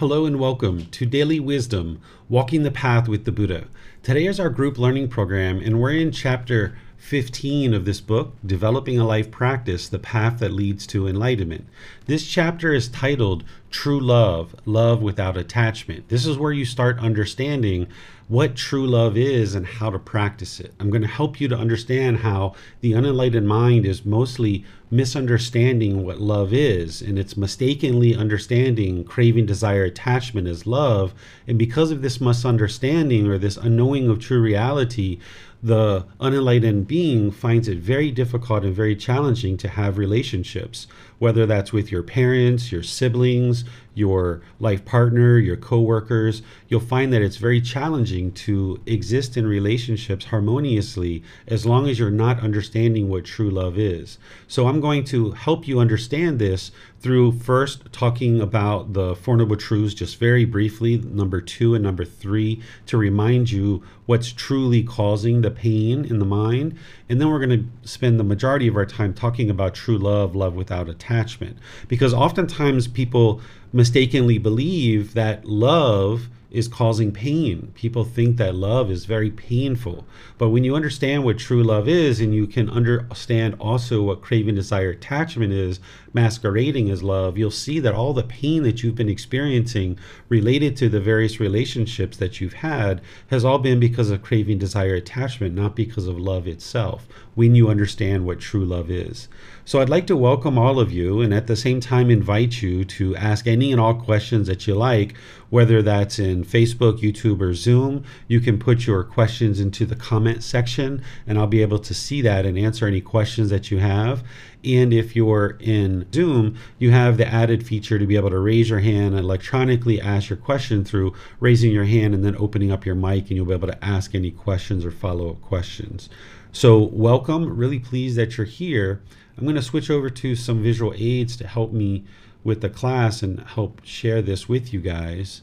Hello and welcome to Daily Wisdom Walking the Path with the Buddha. Today is our group learning program, and we're in chapter 15 of this book, Developing a Life Practice The Path That Leads to Enlightenment. This chapter is titled True Love Love Without Attachment. This is where you start understanding what true love is and how to practice it. I'm going to help you to understand how the unenlightened mind is mostly misunderstanding what love is, and it's mistakenly understanding craving, desire, attachment as love. And because of this misunderstanding or this unknowing of true reality, the unenlightened being finds it very difficult and very challenging to have relationships, whether that's with your parents, your siblings, your life partner, your coworkers. You'll find that it's very challenging to exist in relationships harmoniously as long as you're not understanding what true love is. So I'm going to help you understand this through first talking about the Four Noble Truths just very briefly, number two and number three, to remind you what's truly causing the pain in the mind. And then we're going to spend the majority of our time talking about true love, love without attachment. Because oftentimes people mistakenly believe that love is causing pain. People think that love is very painful. But when you understand what true love is and you can understand also what craving, desire, attachment is, masquerading as love, you'll see that all the pain that you've been experiencing related to the various relationships that you've had has all been because of craving, desire, attachment, not because of love itself, when you understand what true love is. So I'd like to welcome all of you and at the same time invite you to ask any and all questions that you like, whether that's in Facebook, YouTube, or Zoom. You can put your questions into the comment section and I'll be able to see that and answer any questions that you have. And if you're in Zoom, you have the added feature to be able to raise your hand and electronically ask your question through raising your hand and then opening up your mic, and you'll be able to ask any questions or follow up questions. So, welcome. Really pleased that you're here. I'm going to switch over to some visual aids to help me with the class and help share this with you guys.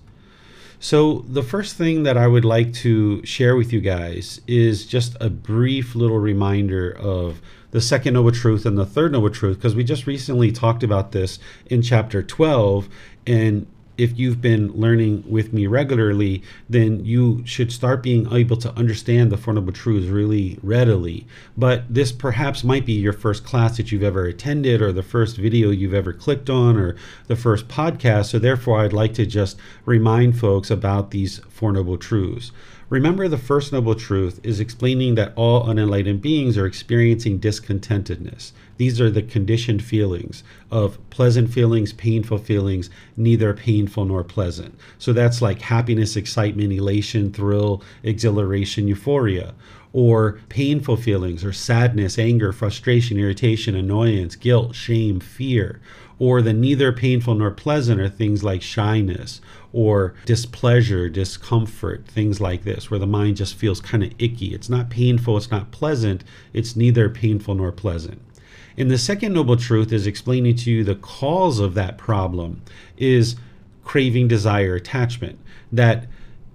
So, the first thing that I would like to share with you guys is just a brief little reminder of the second noble truth and the third noble truth, because we just recently talked about this in chapter 12. And if you've been learning with me regularly, then you should start being able to understand the Four Noble Truths really readily. But this perhaps might be your first class that you've ever attended, or the first video you've ever clicked on, or the first podcast. So, therefore, I'd like to just remind folks about these Four Noble Truths. Remember, the first noble truth is explaining that all unenlightened beings are experiencing discontentedness. These are the conditioned feelings of pleasant feelings, painful feelings, neither painful nor pleasant. So that's like happiness, excitement, elation, thrill, exhilaration, euphoria. Or painful feelings, or sadness, anger, frustration, irritation, annoyance, guilt, shame, fear or the neither painful nor pleasant are things like shyness or displeasure, discomfort, things like this, where the mind just feels kind of icky. It's not painful, it's not pleasant, it's neither painful nor pleasant. And the second noble truth is explaining to you the cause of that problem is craving, desire, attachment. That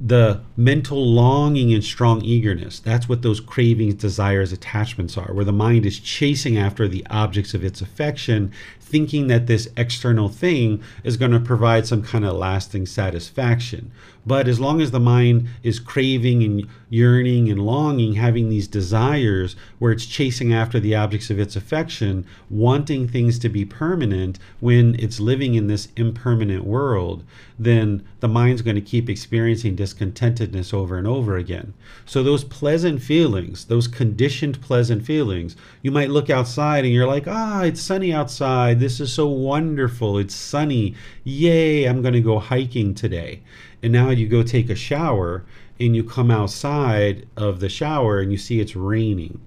the mental longing and strong eagerness. That's what those cravings, desires, attachments are, where the mind is chasing after the objects of its affection, thinking that this external thing is going to provide some kind of lasting satisfaction. But as long as the mind is craving and yearning and longing, having these desires where it's chasing after the objects of its affection, wanting things to be permanent when it's living in this impermanent world, then the mind's going to keep experiencing discontentedness over and over again. So, those pleasant feelings, those conditioned pleasant feelings, you might look outside and you're like, ah, it's sunny outside. This is so wonderful. It's sunny. Yay, I'm going to go hiking today and now you go take a shower and you come outside of the shower and you see it's raining.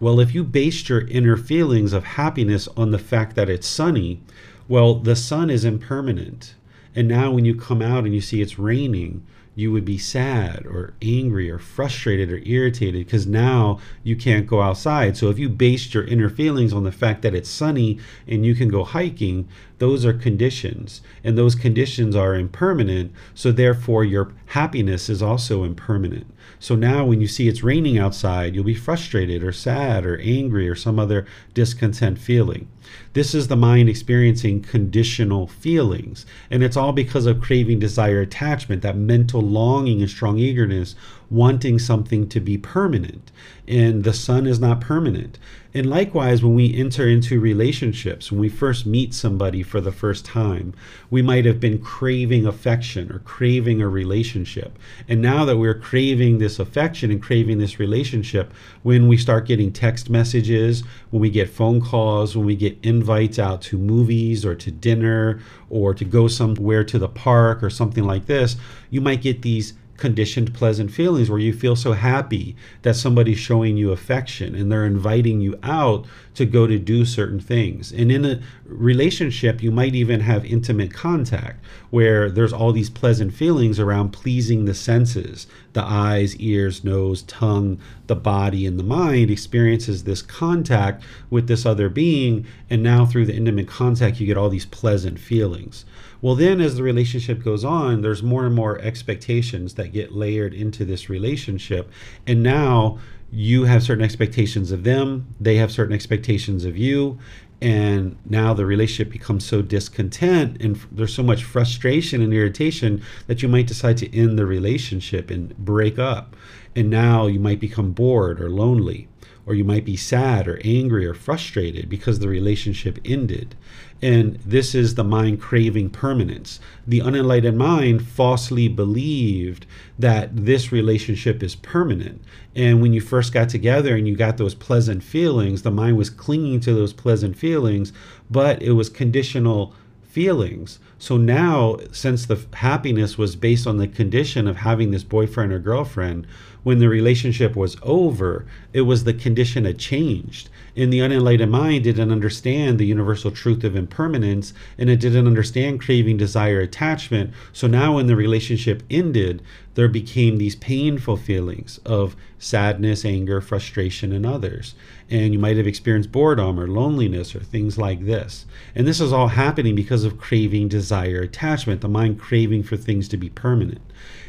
Well, if you based your inner feelings of happiness on the fact that it's sunny, well, the sun is impermanent. And now when you come out and you see it's raining, you would be sad or angry or frustrated or irritated because now you can't go outside. So if you based your inner feelings on the fact that it's sunny and you can go hiking, those are conditions. And those conditions are impermanent. So therefore, your happiness is also impermanent. So now when you see it's raining outside, you'll be frustrated or sad or angry or some other discontent feeling. This is the mind experiencing conditional feelings. And it's all because of craving, desire, attachment, that mental longing and strong eagerness, wanting something to be permanent. And the sun is not permanent. And likewise, when we enter into relationships, when we first meet somebody for the first time, we might have been craving affection or craving a relationship. And now that we're craving this affection and craving this relationship, when we start getting text messages, when we get phone calls, when we get invites out to movies or to dinner or to go somewhere to the park or something like this, you might get these conditioned pleasant feelings where you feel so happy that somebody's showing you affection and they're inviting you out to go to do certain things. And in a relationship, you might even have intimate contact where there's all these pleasant feelings around pleasing the senses the eyes, ears, nose, tongue, the body, and the mind experiences this contact with this other being. And now through the intimate contact, you get all these pleasant feelings. Well, then as the relationship goes on, there's more and more expectations that get layered into this relationship. And now you have certain expectations of them, they have certain expectations of you. And now the relationship becomes so discontent and there's so much frustration and irritation that you might decide to end the relationship and break up. And now you might become bored or lonely or you might be sad or angry or frustrated because the relationship ended. And this is the mind craving permanence. The unenlightened mind falsely believed that this relationship is permanent. And when you first got together and you got those pleasant feelings, the mind was clinging to those pleasant feelings, but it was conditional feelings. So now, since the happiness was based on the condition of having this boyfriend or girlfriend, when the relationship was over, it was the condition had changed. And the unenlightened mind didn't understand the universal truth of impermanence and it didn't understand craving, desire, attachment. So now, when the relationship ended, there became these painful feelings of sadness, anger, frustration, and others. And you might have experienced boredom or loneliness or things like this. And this is all happening because of craving, desire, attachment, the mind craving for things to be permanent.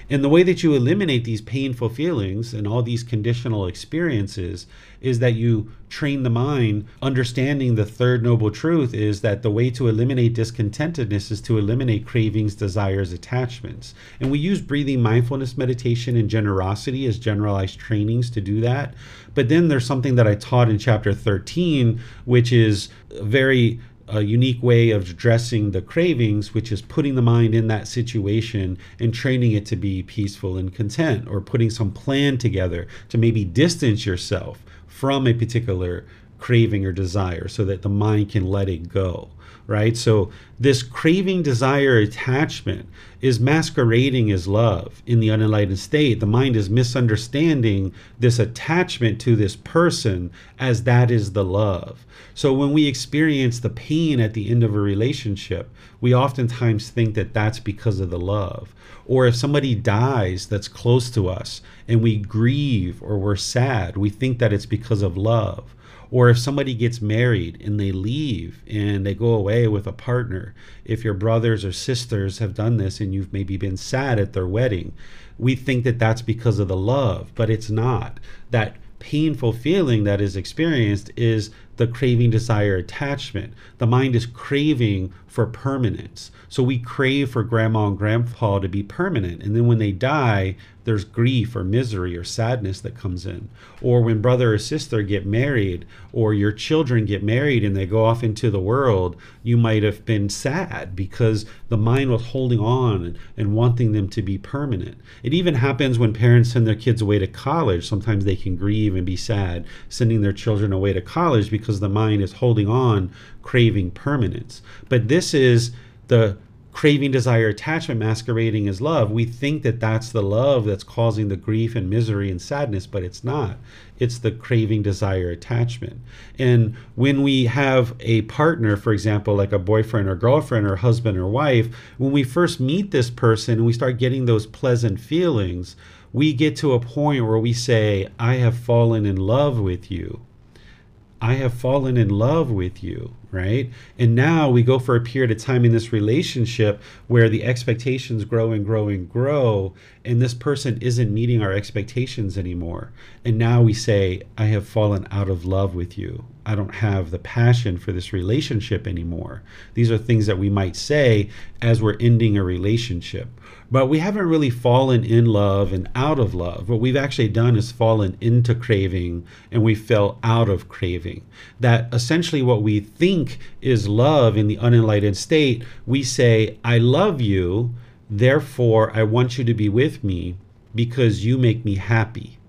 And the way that you eliminate these painful feelings and all these conditional experiences is that you train the mind understanding the third noble truth is that the way to eliminate discontentedness is to eliminate cravings, desires, attachments. And we use breathing mindfulness meditation and generosity as generalized trainings to do that. But then there's something that I taught in chapter 13, which is very a unique way of addressing the cravings, which is putting the mind in that situation and training it to be peaceful and content, or putting some plan together to maybe distance yourself from a particular craving or desire so that the mind can let it go right? So this craving, desire, attachment is masquerading as love in the unenlightened state. The mind is misunderstanding this attachment to this person as that is the love. So when we experience the pain at the end of a relationship, we oftentimes think that that's because of the love. Or if somebody dies that's close to us and we grieve or we're sad, we think that it's because of love or if somebody gets married and they leave and they go away with a partner, if your brothers or sisters have done this and you've maybe been sad at their wedding, we think that that's because of the love, but it's not. That painful feeling that is experienced is the craving, desire, attachment. The mind is craving for permanence. So we crave for grandma and grandpa to be permanent. And then when they die, there's grief or misery or sadness that comes in. Or when brother or sister get married, or your children get married and they go off into the world, you might have been sad because the mind was holding on and, wanting them to be permanent. It even happens when parents send their kids away to college. Sometimes they can grieve and be sad sending their children away to college because the mind is holding on, craving permanence. But this is the craving, desire, attachment masquerading as love. We think that that's the love that's causing the grief and misery and sadness, but it's not. It's the craving, desire, attachment. And when we have a partner, for example, like a boyfriend or girlfriend or husband or wife, when we first meet this person and we start getting those pleasant feelings, we get to a point where we say, I have fallen in love with you. I have fallen in love with you, right? And now we go for a period of time in this relationship where the expectations grow and grow and grow, and this person isn't meeting our expectations anymore. And now we say, I have fallen out of love with you. I don't have the passion for this relationship anymore. These are things that we might say as we're ending a relationship. But we haven't really fallen in love and out of love. What we've actually done is fallen into craving and we fell out of craving. That essentially what we think is love in the unenlightened state, we say, I love you, therefore I want you to be with me because you make me happy.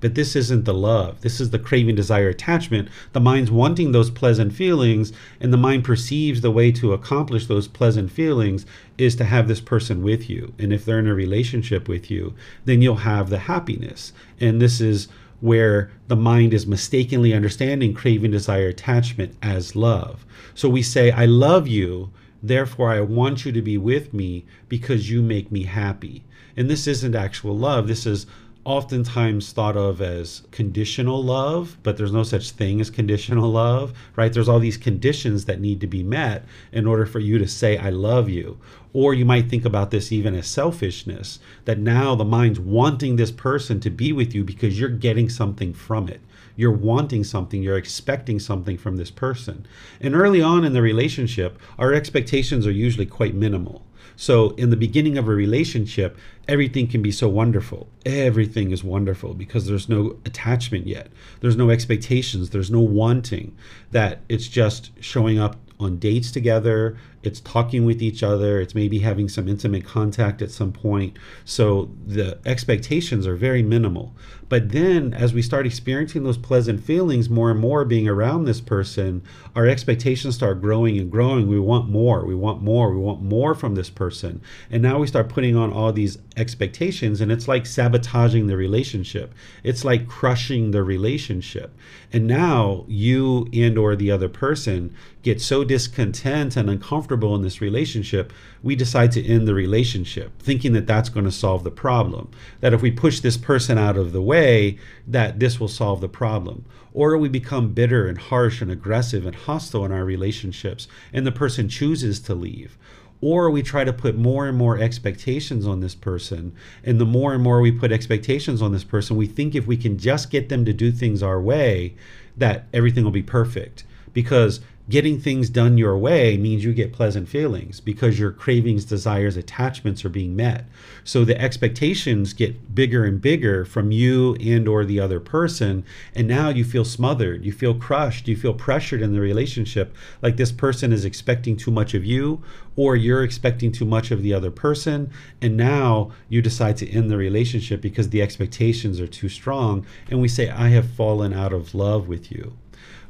But this isn't the love. This is the craving, desire, attachment. The mind's wanting those pleasant feelings, and the mind perceives the way to accomplish those pleasant feelings is to have this person with you. And if they're in a relationship with you, then you'll have the happiness. And this is where the mind is mistakenly understanding craving, desire, attachment as love. So we say, I love you, therefore I want you to be with me because you make me happy. And this isn't actual love. This is oftentimes thought of as conditional love, but there's no such thing as conditional love, right? There's all these conditions that need to be met in order for you to say, I love you. Or you might think about this even as selfishness, that now the mind's wanting this person to be with you because you're getting something from it. You're wanting something, you're expecting something from this person. And early on in the relationship, our expectations are usually quite minimal. So, in the beginning of a relationship, everything can be so wonderful. Everything is wonderful because there's no attachment yet. There's no expectations. There's no wanting. That it's just showing up on dates together, it's talking with each other, it's maybe having some intimate contact at some point. So the expectations are very minimal. But then as we start experiencing those pleasant feelings more and more being around this person, our expectations start growing and growing. We want more, we want more, we want more from this person. And now we start putting on all these expectations and it's like sabotaging the relationship. It's like crushing the relationship. And now you and or the other person get so discontent and uncomfortable in this relationship, we decide to end the relationship, thinking that that's going to solve the problem. That if we push this person out of the way, that this will solve the problem. Or we become bitter and harsh and aggressive and hostile in our relationships, and the person chooses to leave or we try to put more and more expectations on this person. And the more and more we put expectations on this person, we think if we can just get them to do things our way, that everything will be perfect. Because getting things done your way means you get pleasant feelings because your cravings, desires, attachments are being met. So the expectations get bigger and bigger from you and or the other person and now you feel smothered, you feel crushed, you feel pressured in the relationship like this person is expecting too much of you or you're expecting too much of the other person and now you decide to end the relationship because the expectations are too strong and we say I have fallen out of love with you.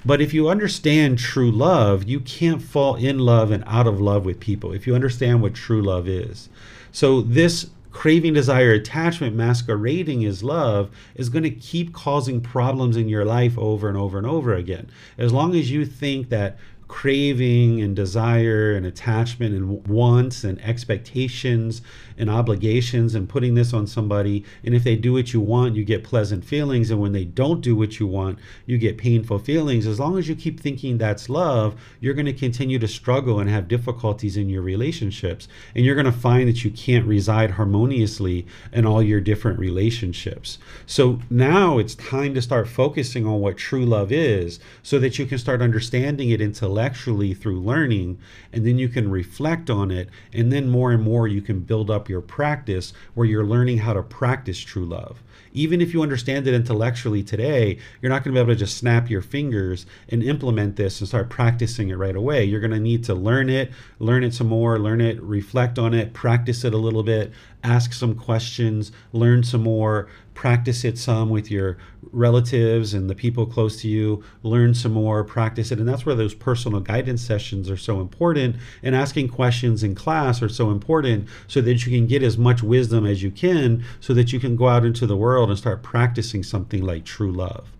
But if you understand true love, you can't fall in love and out of love with people if you understand what true love is. So, this craving, desire, attachment masquerading as love is going to keep causing problems in your life over and over and over again. As long as you think that craving and desire and attachment and wants and expectations and obligations and putting this on somebody. And if they do what you want, you get pleasant feelings. And when they don't do what you want, you get painful feelings. As long as you keep thinking that's love, you're going to continue to struggle and have difficulties in your relationships. And you're going to find that you can't reside harmoniously in all your different relationships. So now it's time to start focusing on what true love is so that you can start understanding it intellectually through learning and then you can reflect on it and then more and more you can build up your practice where you're learning how to practice true love even if you understand it intellectually today, you're not going to be able to just snap your fingers and implement this and start practicing it right away. You're going to need to learn it, learn it some more, learn it, reflect on it, practice it a little bit, ask some questions, learn some more, practice it some with your relatives and the people close to you, learn some more, practice it. And that's where those personal guidance sessions are so important. And asking questions in class are so important so that you can get as much wisdom as you can so that you can go out into the world and start practicing something like true love.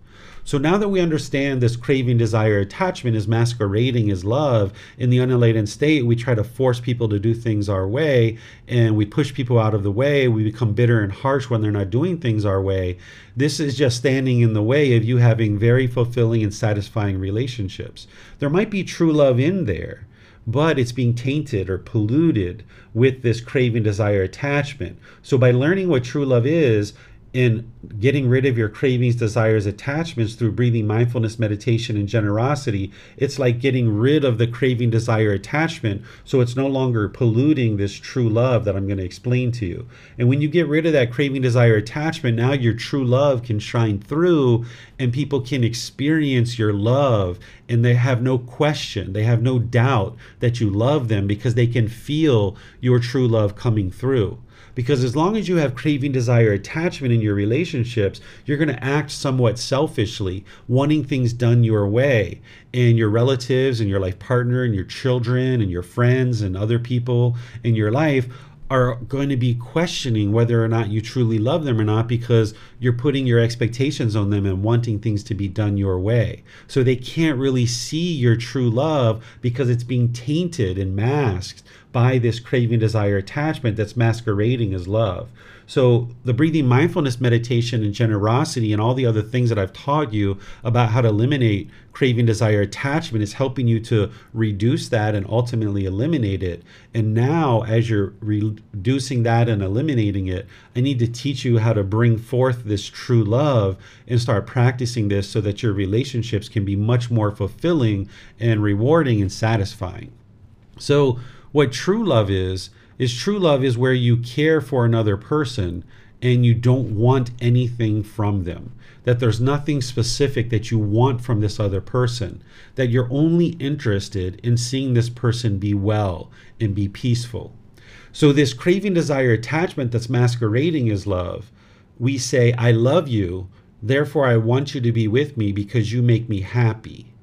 So now that we understand this craving, desire, attachment is masquerading as love in the unenlightened state, we try to force people to do things our way and we push people out of the way. We become bitter and harsh when they're not doing things our way. This is just standing in the way of you having very fulfilling and satisfying relationships. There might be true love in there but it's being tainted or polluted with this craving, desire, attachment. So, by learning what true love is, in getting rid of your cravings, desires, attachments through breathing, mindfulness, meditation, and generosity, it's like getting rid of the craving, desire, attachment. So it's no longer polluting this true love that I'm going to explain to you. And when you get rid of that craving, desire, attachment, now your true love can shine through and people can experience your love and they have no question, they have no doubt that you love them because they can feel your true love coming through. Because as long as you have craving, desire, attachment in your relationships, you're going to act somewhat selfishly, wanting things done your way. And your relatives and your life partner and your children and your friends and other people in your life are going to be questioning whether or not you truly love them or not because you're putting your expectations on them and wanting things to be done your way. So they can't really see your true love because it's being tainted and masked by this craving, desire, attachment that's masquerading as love. So, the breathing mindfulness meditation and generosity and all the other things that I've taught you about how to eliminate craving, desire, attachment is helping you to reduce that and ultimately eliminate it. And now, as you're reducing that and eliminating it, I need to teach you how to bring forth this true love and start practicing this so that your relationships can be much more fulfilling and rewarding and satisfying. So, what true love is, is true love is where you care for another person and you don't want anything from them. That there's nothing specific that you want from this other person. That you're only interested in seeing this person be well and be peaceful. So, this craving, desire, attachment that's masquerading as love, we say, I love you, therefore I want you to be with me because you make me happy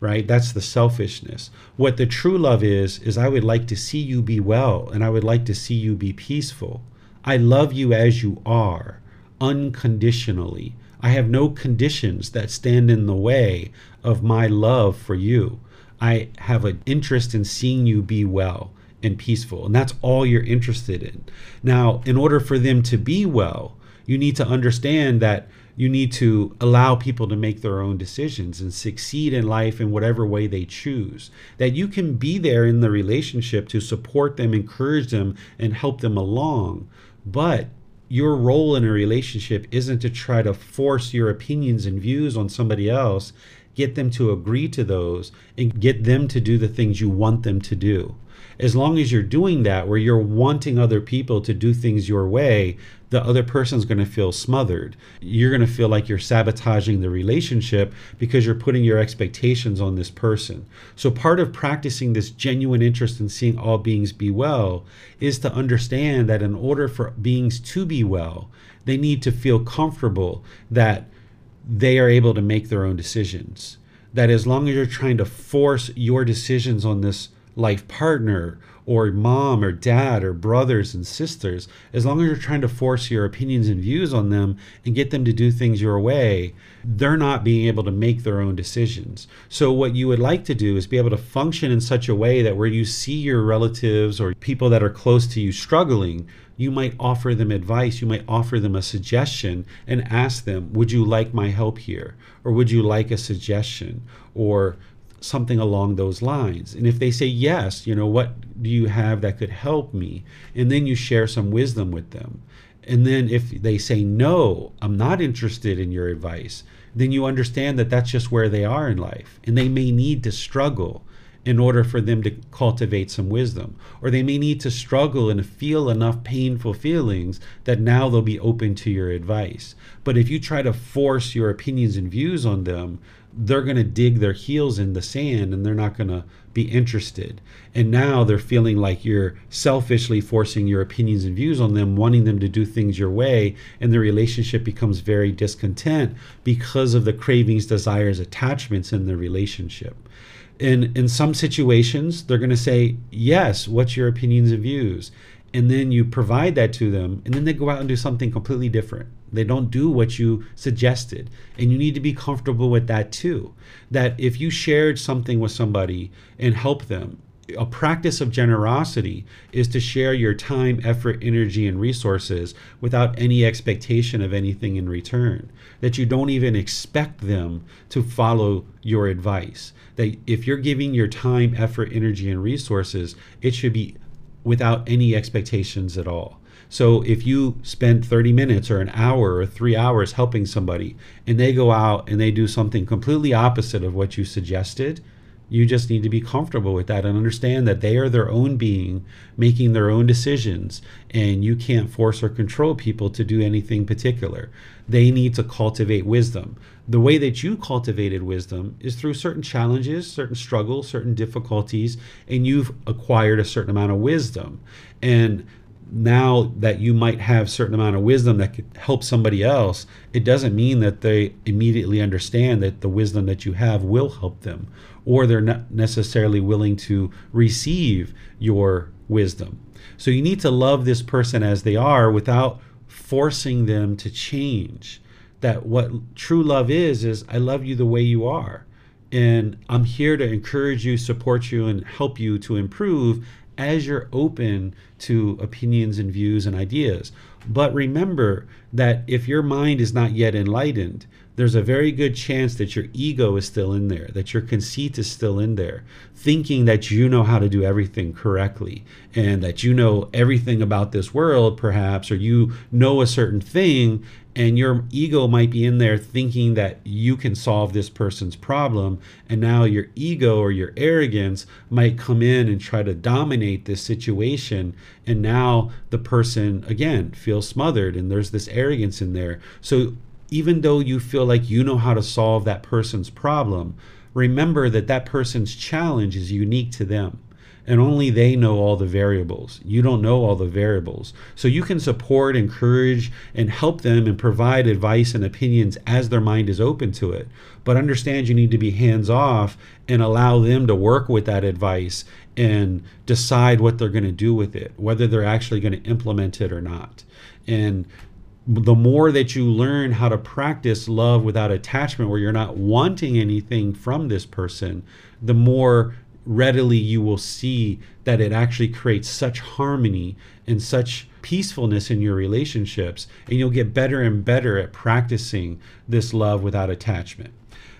right? That's the selfishness. What the true love is, is I would like to see you be well and I would like to see you be peaceful. I love you as you are, unconditionally. I have no conditions that stand in the way of my love for you. I have an interest in seeing you be well and peaceful, and that's all you're interested in. Now, in order for them to be well, you need to understand that you need to allow people to make their own decisions and succeed in life in whatever way they choose. That you can be there in the relationship to support them, encourage them, and help them along. But your role in a relationship isn't to try to force your opinions and views on somebody else, get them to agree to those, and get them to do the things you want them to do as long as you're doing that, where you're wanting other people to do things your way, the other person's going to feel smothered. You're going to feel like you're sabotaging the relationship because you're putting your expectations on this person. So, part of practicing this genuine interest in seeing all beings be well is to understand that in order for beings to be well, they need to feel comfortable that they are able to make their own decisions. That as long as you're trying to force your decisions on this life partner or mom or dad or brothers and sisters, as long as you're trying to force your opinions and views on them and get them to do things your way, they're not being able to make their own decisions. So, what you would like to do is be able to function in such a way that where you see your relatives or people that are close to you struggling, you might offer them advice, you might offer them a suggestion and ask them, Would you like my help here? Or would you like a suggestion? Or something along those lines. And if they say yes, you know, what do you have that could help me? And then you share some wisdom with them. And then if they say no, I'm not interested in your advice, then you understand that that's just where they are in life. And they may need to struggle in order for them to cultivate some wisdom. Or they may need to struggle and feel enough painful feelings that now they'll be open to your advice. But if you try to force your opinions and views on them, they're going to dig their heels in the sand and they're not going to be interested. And now they're feeling like you're selfishly forcing your opinions and views on them, wanting them to do things your way. And the relationship becomes very discontent because of the cravings, desires, attachments in the relationship. In, in some situations, they're going to say, Yes, what's your opinions and views? And then you provide that to them, and then they go out and do something completely different they don't do what you suggested. And you need to be comfortable with that too. That if you shared something with somebody and help them, a practice of generosity is to share your time, effort, energy, and resources without any expectation of anything in return. That you don't even expect them to follow your advice. That if you're giving your time, effort, energy, and resources, it should be without any expectations at all. So if you spend 30 minutes or an hour or three hours helping somebody and they go out and they do something completely opposite of what you suggested, you just need to be comfortable with that and understand that they are their own being making their own decisions and you can't force or control people to do anything particular. They need to cultivate wisdom. The way that you cultivated wisdom is through certain challenges, certain struggles, certain difficulties, and you've acquired a certain amount of wisdom. And now that you might have certain amount of wisdom that could help somebody else it doesn't mean that they immediately understand that the wisdom that you have will help them or they're not necessarily willing to receive your wisdom. So you need to love this person as they are without forcing them to change. That what true love is is i love you the way you are. And i'm here to encourage you support you and help you to improve as you're open to opinions and views and ideas. But remember that if your mind is not yet enlightened, there's a very good chance that your ego is still in there, that your conceit is still in there, thinking that you know how to do everything correctly and that you know everything about this world, perhaps, or you know a certain thing, and your ego might be in there thinking that you can solve this person's problem and now your ego or your arrogance might come in and try to dominate this situation and now the person again feels smothered and there's this arrogance in there. So even though you feel like you know how to solve that person's problem remember that that person's challenge is unique to them and only they know all the variables. You don't know all the variables. So you can support, encourage, and help them and provide advice and opinions as their mind is open to it. But understand you need to be hands off and allow them to work with that advice and decide what they're going to do with it, whether they're actually going to implement it or not. And the more that you learn how to practice love without attachment, where you're not wanting anything from this person, the more readily you will see that it actually creates such harmony and such peacefulness in your relationships, and you'll get better and better at practicing this love without attachment.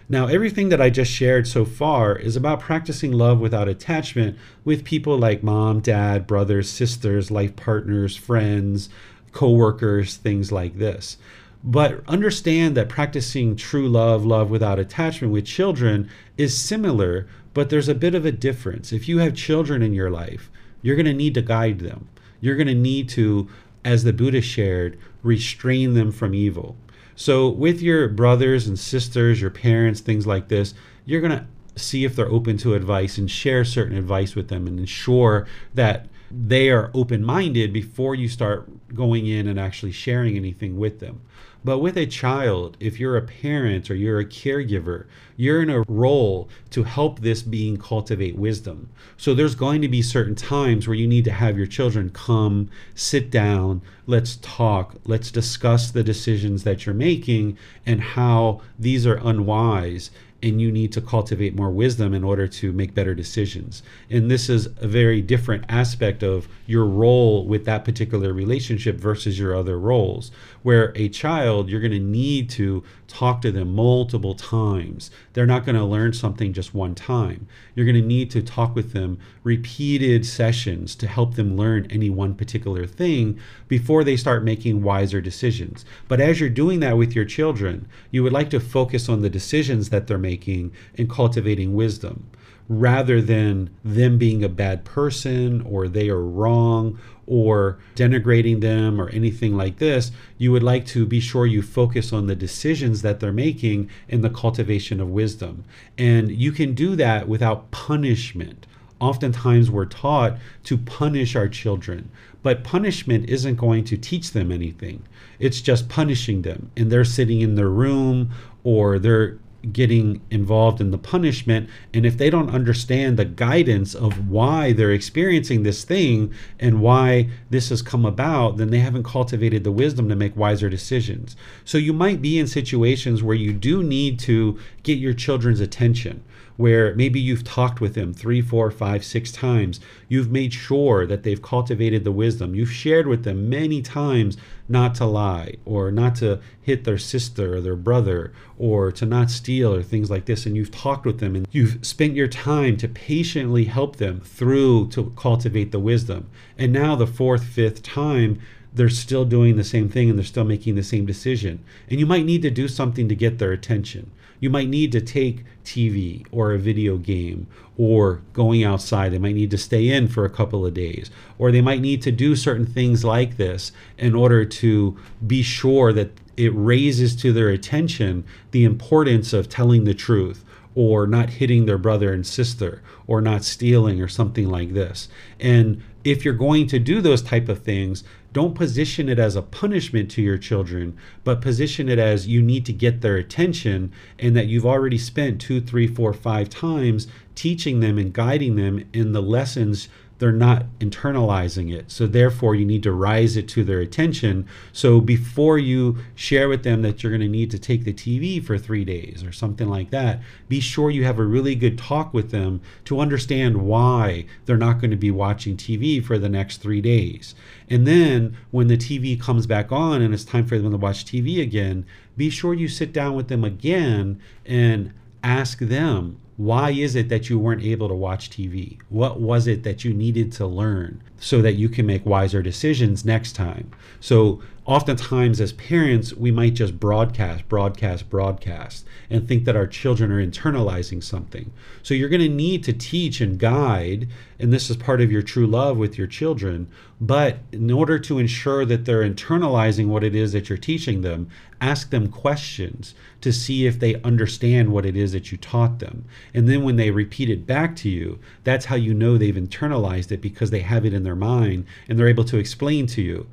Now, everything that I just shared so far is about practicing love without attachment with people like mom, dad, brothers, sisters, life partners, friends, coworkers, things like this. But understand that practicing true love, love without attachment with children is similar, but there's a bit of a difference. If you have children in your life, you're going to need to guide them. You're going to need to, as the Buddha shared, restrain them from evil. So, with your brothers and sisters, your parents, things like this, you're going to see if they're open to advice and share certain advice with them and ensure that they are open minded before you start going in and actually sharing anything with them. But with a child, if you're a parent or you're a caregiver, you're in a role to help this being cultivate wisdom. So there's going to be certain times where you need to have your children come, sit down, let's talk, let's discuss the decisions that you're making and how these are unwise and you need to cultivate more wisdom in order to make better decisions. And this is a very different aspect of your role with that particular relationship versus your other roles. Where a child, you're going to need to talk to them multiple times. They're not going to learn something just one time. You're going to need to talk with them repeated sessions to help them learn any one particular thing before they start making wiser decisions. But as you're doing that with your children, you would like to focus on the decisions that they're making and cultivating wisdom rather than them being a bad person or they are wrong or denigrating them or anything like this, you would like to be sure you focus on the decisions that they're making and the cultivation of wisdom. And you can do that without punishment. Oftentimes, we're taught to punish our children, but punishment isn't going to teach them anything. It's just punishing them, and they're sitting in their room or they're getting involved in the punishment and if they don't understand the guidance of why they're experiencing this thing and why this has come about then they haven't cultivated the wisdom to make wiser decisions. So you might be in situations where you do need to get your children's attention where maybe you've talked with them three, four, five, six times. You've made sure that they've cultivated the wisdom. You've shared with them many times not to lie or not to hit their sister or their brother or to not steal or things like this. And you've talked with them and you've spent your time to patiently help them through to cultivate the wisdom. And now, the fourth, fifth time, they're still doing the same thing and they're still making the same decision. And you might need to do something to get their attention you might need to take TV or a video game or going outside. They might need to stay in for a couple of days, or they might need to do certain things like this in order to be sure that it raises to their attention the importance of telling the truth or not hitting their brother and sister or not stealing or something like this. And if you're going to do those type of things, don't position it as a punishment to your children, but position it as you need to get their attention and that you've already spent two, three, four, five times teaching them and guiding them in the lessons they're not internalizing it. So therefore, you need to rise it to their attention. So before you share with them that you're going to need to take the TV for three days or something like that, be sure you have a really good talk with them to understand why they're not going to be watching TV for the next three days. And then when the TV comes back on and it's time for them to watch TV again, be sure you sit down with them again and ask them why is it that you weren't able to watch TV? What was it that you needed to learn so that you can make wiser decisions next time? So, oftentimes as parents, we might just broadcast, broadcast, broadcast, and think that our children are internalizing something. So, you're going to need to teach and guide, and this is part of your true love with your children. But in order to ensure that they're internalizing what it is that you're teaching them, ask them questions to see if they understand what it is that you taught them. And then when they repeat it back to you, that's how you know they've internalized it because they have it in their mind and they're able to explain to you,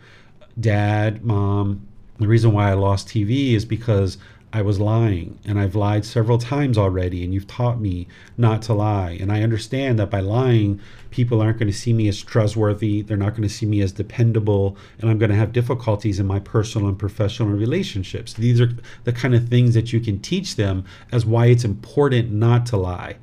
Dad, Mom, the reason why I lost TV is because I was lying, and I've lied several times already, and you've taught me not to lie. And I understand that by lying, people aren't going to see me as trustworthy, they're not going to see me as dependable, and I'm going to have difficulties in my personal and professional relationships. These are the kind of things that you can teach them as why it's important not to lie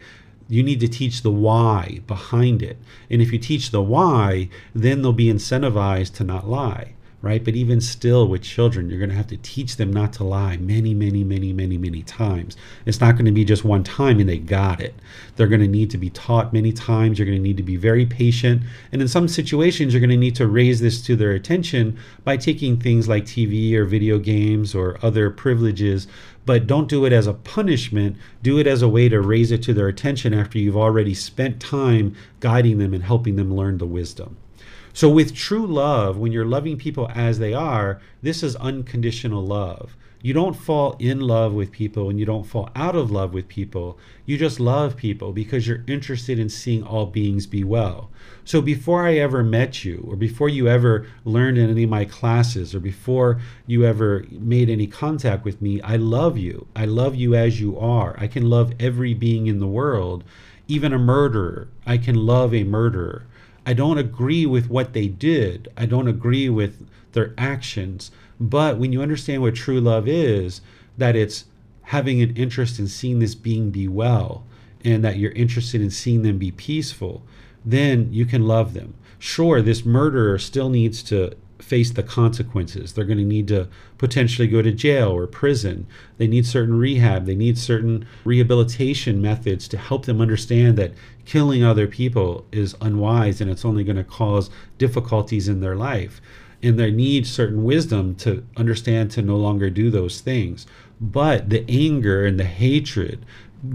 you need to teach the why behind it. And if you teach the why, then they'll be incentivized to not lie right? But even still, with children, you're going to have to teach them not to lie many, many, many, many, many times. It's not going to be just one time and they got it. They're going to need to be taught many times. You're going to need to be very patient. And in some situations, you're going to need to raise this to their attention by taking things like TV or video games or other privileges. But don't do it as a punishment. Do it as a way to raise it to their attention after you've already spent time guiding them and helping them learn the wisdom. So, with true love, when you're loving people as they are, this is unconditional love. You don't fall in love with people and you don't fall out of love with people. You just love people because you're interested in seeing all beings be well. So before I ever met you, or before you ever learned in any of my classes, or before you ever made any contact with me, I love you. I love you as you are. I can love every being in the world, even a murderer. I can love a murderer. I don't agree with what they did. I don't agree with their actions. But when you understand what true love is, that it's having an interest in seeing this being be well, and that you're interested in seeing them be peaceful, then you can love them. Sure, this murderer still needs to face the consequences. They're going to need to potentially go to jail or prison. They need certain rehab. They need certain rehabilitation methods to help them understand that killing other people is unwise and it's only going to cause difficulties in their life. And they need certain wisdom to understand to no longer do those things. But the anger and the hatred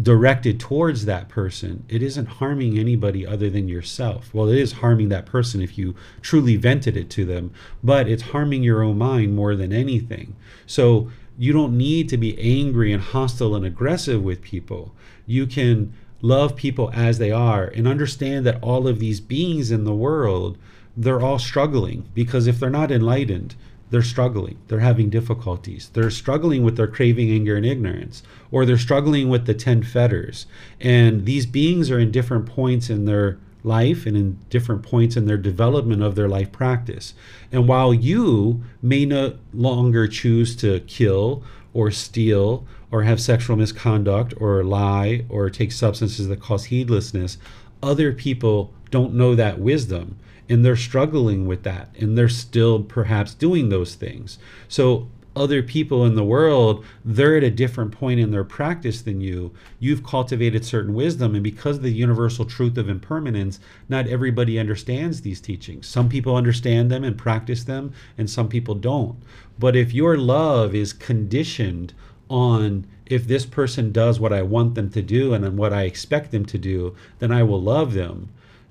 directed towards that person, it isn't harming anybody other than yourself. Well, it is harming that person if you truly vented it to them, but it's harming your own mind more than anything. So you don't need to be angry and hostile and aggressive with people. You can love people as they are and understand that all of these beings in the world, they're all struggling because if they're not enlightened, they're struggling. They're having difficulties. They're struggling with their craving, anger, and ignorance, or they're struggling with the 10 fetters. And these beings are in different points in their life and in different points in their development of their life practice. And while you may no longer choose to kill or steal or have sexual misconduct or lie or take substances that cause heedlessness, other people don't know that wisdom and they're struggling with that and they're still perhaps doing those things. So other people in the world they're at a different point in their practice than you. You've cultivated certain wisdom and because of the universal truth of impermanence not everybody understands these teachings. Some people understand them and practice them and some people don't. But if your love is conditioned on if this person does what I want them to do and what I expect them to do, then I will love them.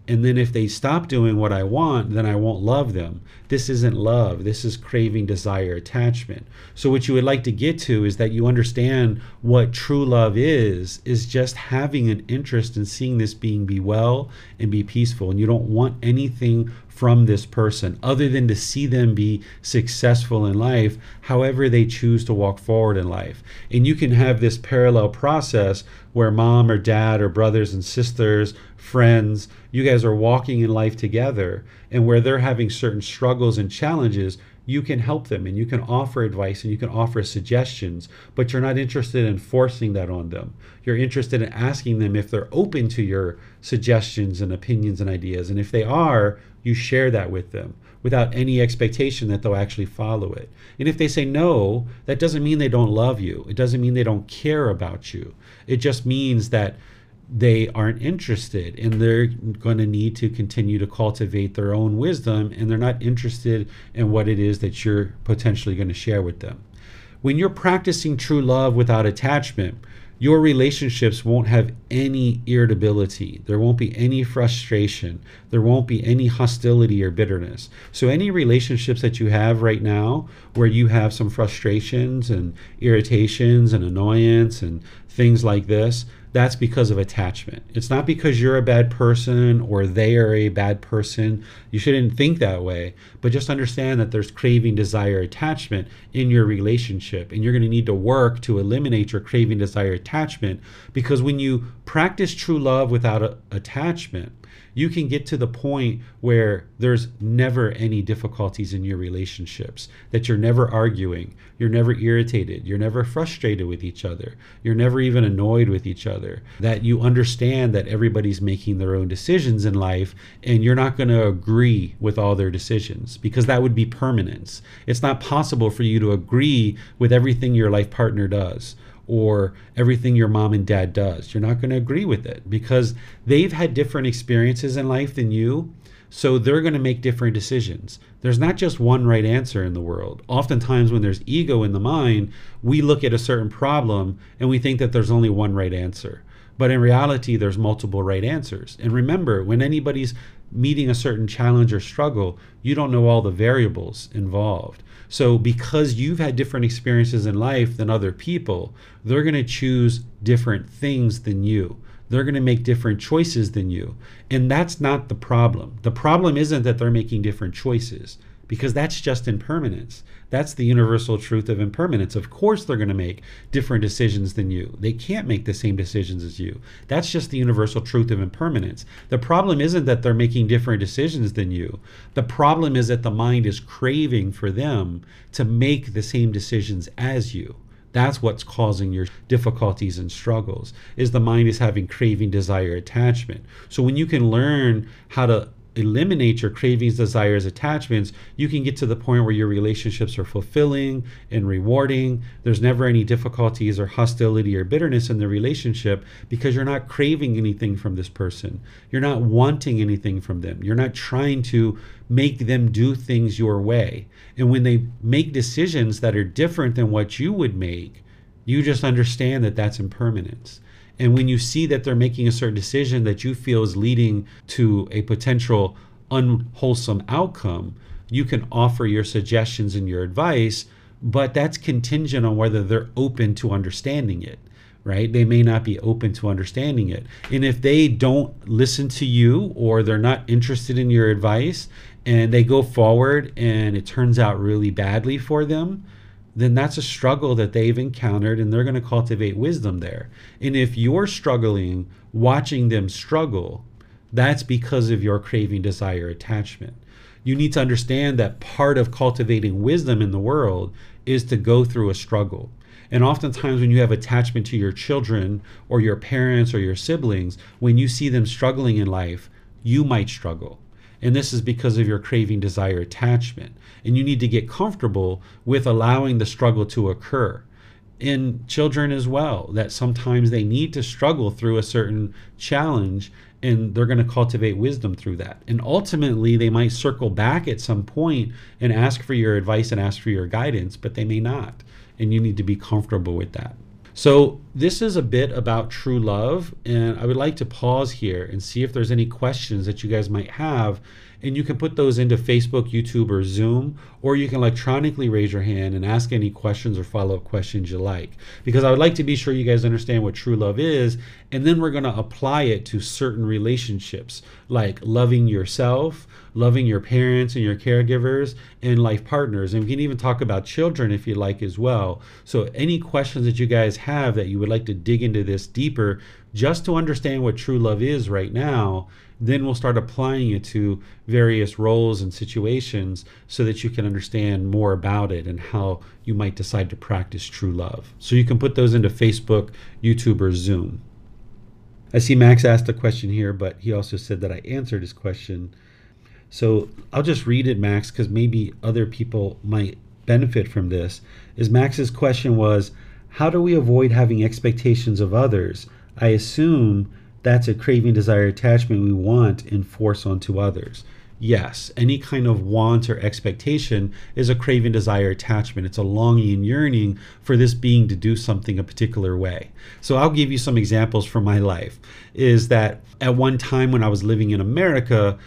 And then if they stop doing what I want, then I won't love them. This isn't love. This is craving, desire, attachment. So what you would like to get to is that you understand what true love is, is just having an interest in seeing this being be well and be peaceful. And you don't want anything from this person other than to see them be successful in life, however they choose to walk forward in life. And you can have this parallel process where mom or dad or brothers and sisters, friends, you guys are walking in life together, and where they're having certain struggles and challenges, you can help them and you can offer advice and you can offer suggestions, but you're not interested in forcing that on them. You're interested in asking them if they're open to your suggestions and opinions and ideas. And if they are, you share that with them without any expectation that they'll actually follow it. And if they say no, that doesn't mean they don't love you. It doesn't mean they don't care about you. It just means that they aren't interested and they're going to need to continue to cultivate their own wisdom and they're not interested in what it is that you're potentially going to share with them. When you're practicing true love without attachment, your relationships won't have any irritability. There won't be any frustration. There won't be any hostility or bitterness. So, any relationships that you have right now where you have some frustrations and irritations and annoyance and things like this, that's because of attachment. It's not because you're a bad person or they are a bad person. You shouldn't think that way, but just understand that there's craving, desire, attachment in your relationship. And you're going to need to work to eliminate your craving, desire, attachment because when you practice true love without a, attachment, you can get to the point where there's never any difficulties in your relationships, that you're never arguing, you're never irritated, you're never frustrated with each other, you're never even annoyed with each other, that you understand that everybody's making their own decisions in life and you're not going to agree with all their decisions because that would be permanence. It's not possible for you to agree with everything your life partner does or everything your mom and dad does. You're not going to agree with it because they've had different experiences in life than you. So they're going to make different decisions. There's not just one right answer in the world. Oftentimes, when there's ego in the mind, we look at a certain problem and we think that there's only one right answer. But in reality, there's multiple right answers. And remember, when anybody's meeting a certain challenge or struggle, you don't know all the variables involved. So, because you've had different experiences in life than other people, they're going to choose different things than you. They're going to make different choices than you. And that's not the problem. The problem isn't that they're making different choices because that's just impermanence. That's the universal truth of impermanence. Of course, they're going to make different decisions than you. They can't make the same decisions as you. That's just the universal truth of impermanence. The problem isn't that they're making different decisions than you. The problem is that the mind is craving for them to make the same decisions as you. That's what's causing your difficulties and struggles. Is the mind is having craving, desire, attachment. So when you can learn how to eliminate your cravings, desires, attachments, you can get to the point where your relationships are fulfilling and rewarding. There's never any difficulties or hostility or bitterness in the relationship because you're not craving anything from this person. You're not wanting anything from them. You're not trying to make them do things your way. And when they make decisions that are different than what you would make, you just understand that that's impermanence. And when you see that they're making a certain decision that you feel is leading to a potential unwholesome outcome, you can offer your suggestions and your advice, but that's contingent on whether they're open to understanding it, right? They may not be open to understanding it. And if they don't listen to you or they're not interested in your advice and they go forward and it turns out really badly for them, then that's a struggle that they've encountered and they're going to cultivate wisdom there. And if you're struggling watching them struggle, that's because of your craving, desire, attachment. You need to understand that part of cultivating wisdom in the world is to go through a struggle. And oftentimes, when you have attachment to your children or your parents or your siblings, when you see them struggling in life, you might struggle. And this is because of your craving, desire, attachment. And you need to get comfortable with allowing the struggle to occur. In children as well, that sometimes they need to struggle through a certain challenge and they're going to cultivate wisdom through that. And ultimately, they might circle back at some point and ask for your advice and ask for your guidance, but they may not. And you need to be comfortable with that. So, this is a bit about true love, and I would like to pause here and see if there's any questions that you guys might have and you can put those into Facebook, YouTube, or Zoom, or you can electronically raise your hand and ask any questions or follow up questions you like. Because I would like to be sure you guys understand what true love is, and then we're going to apply it to certain relationships like loving yourself, loving your parents and your caregivers, and life partners. And we can even talk about children if you like as well. So, any questions that you guys have that you would like to dig into this deeper, just to understand what true love is right now then we'll start applying it to various roles and situations so that you can understand more about it and how you might decide to practice true love. So you can put those into Facebook, YouTube, or Zoom. I see Max asked a question here, but he also said that I answered his question. So I'll just read it, Max, because maybe other people might benefit from this. Is Max's question was, how do we avoid having expectations of others? I assume that's a craving, desire, attachment we want and force onto others. Yes, any kind of want or expectation is a craving, desire, attachment. It's a longing and yearning for this being to do something a particular way. So I'll give you some examples from my life. Is that at one time when I was living in America,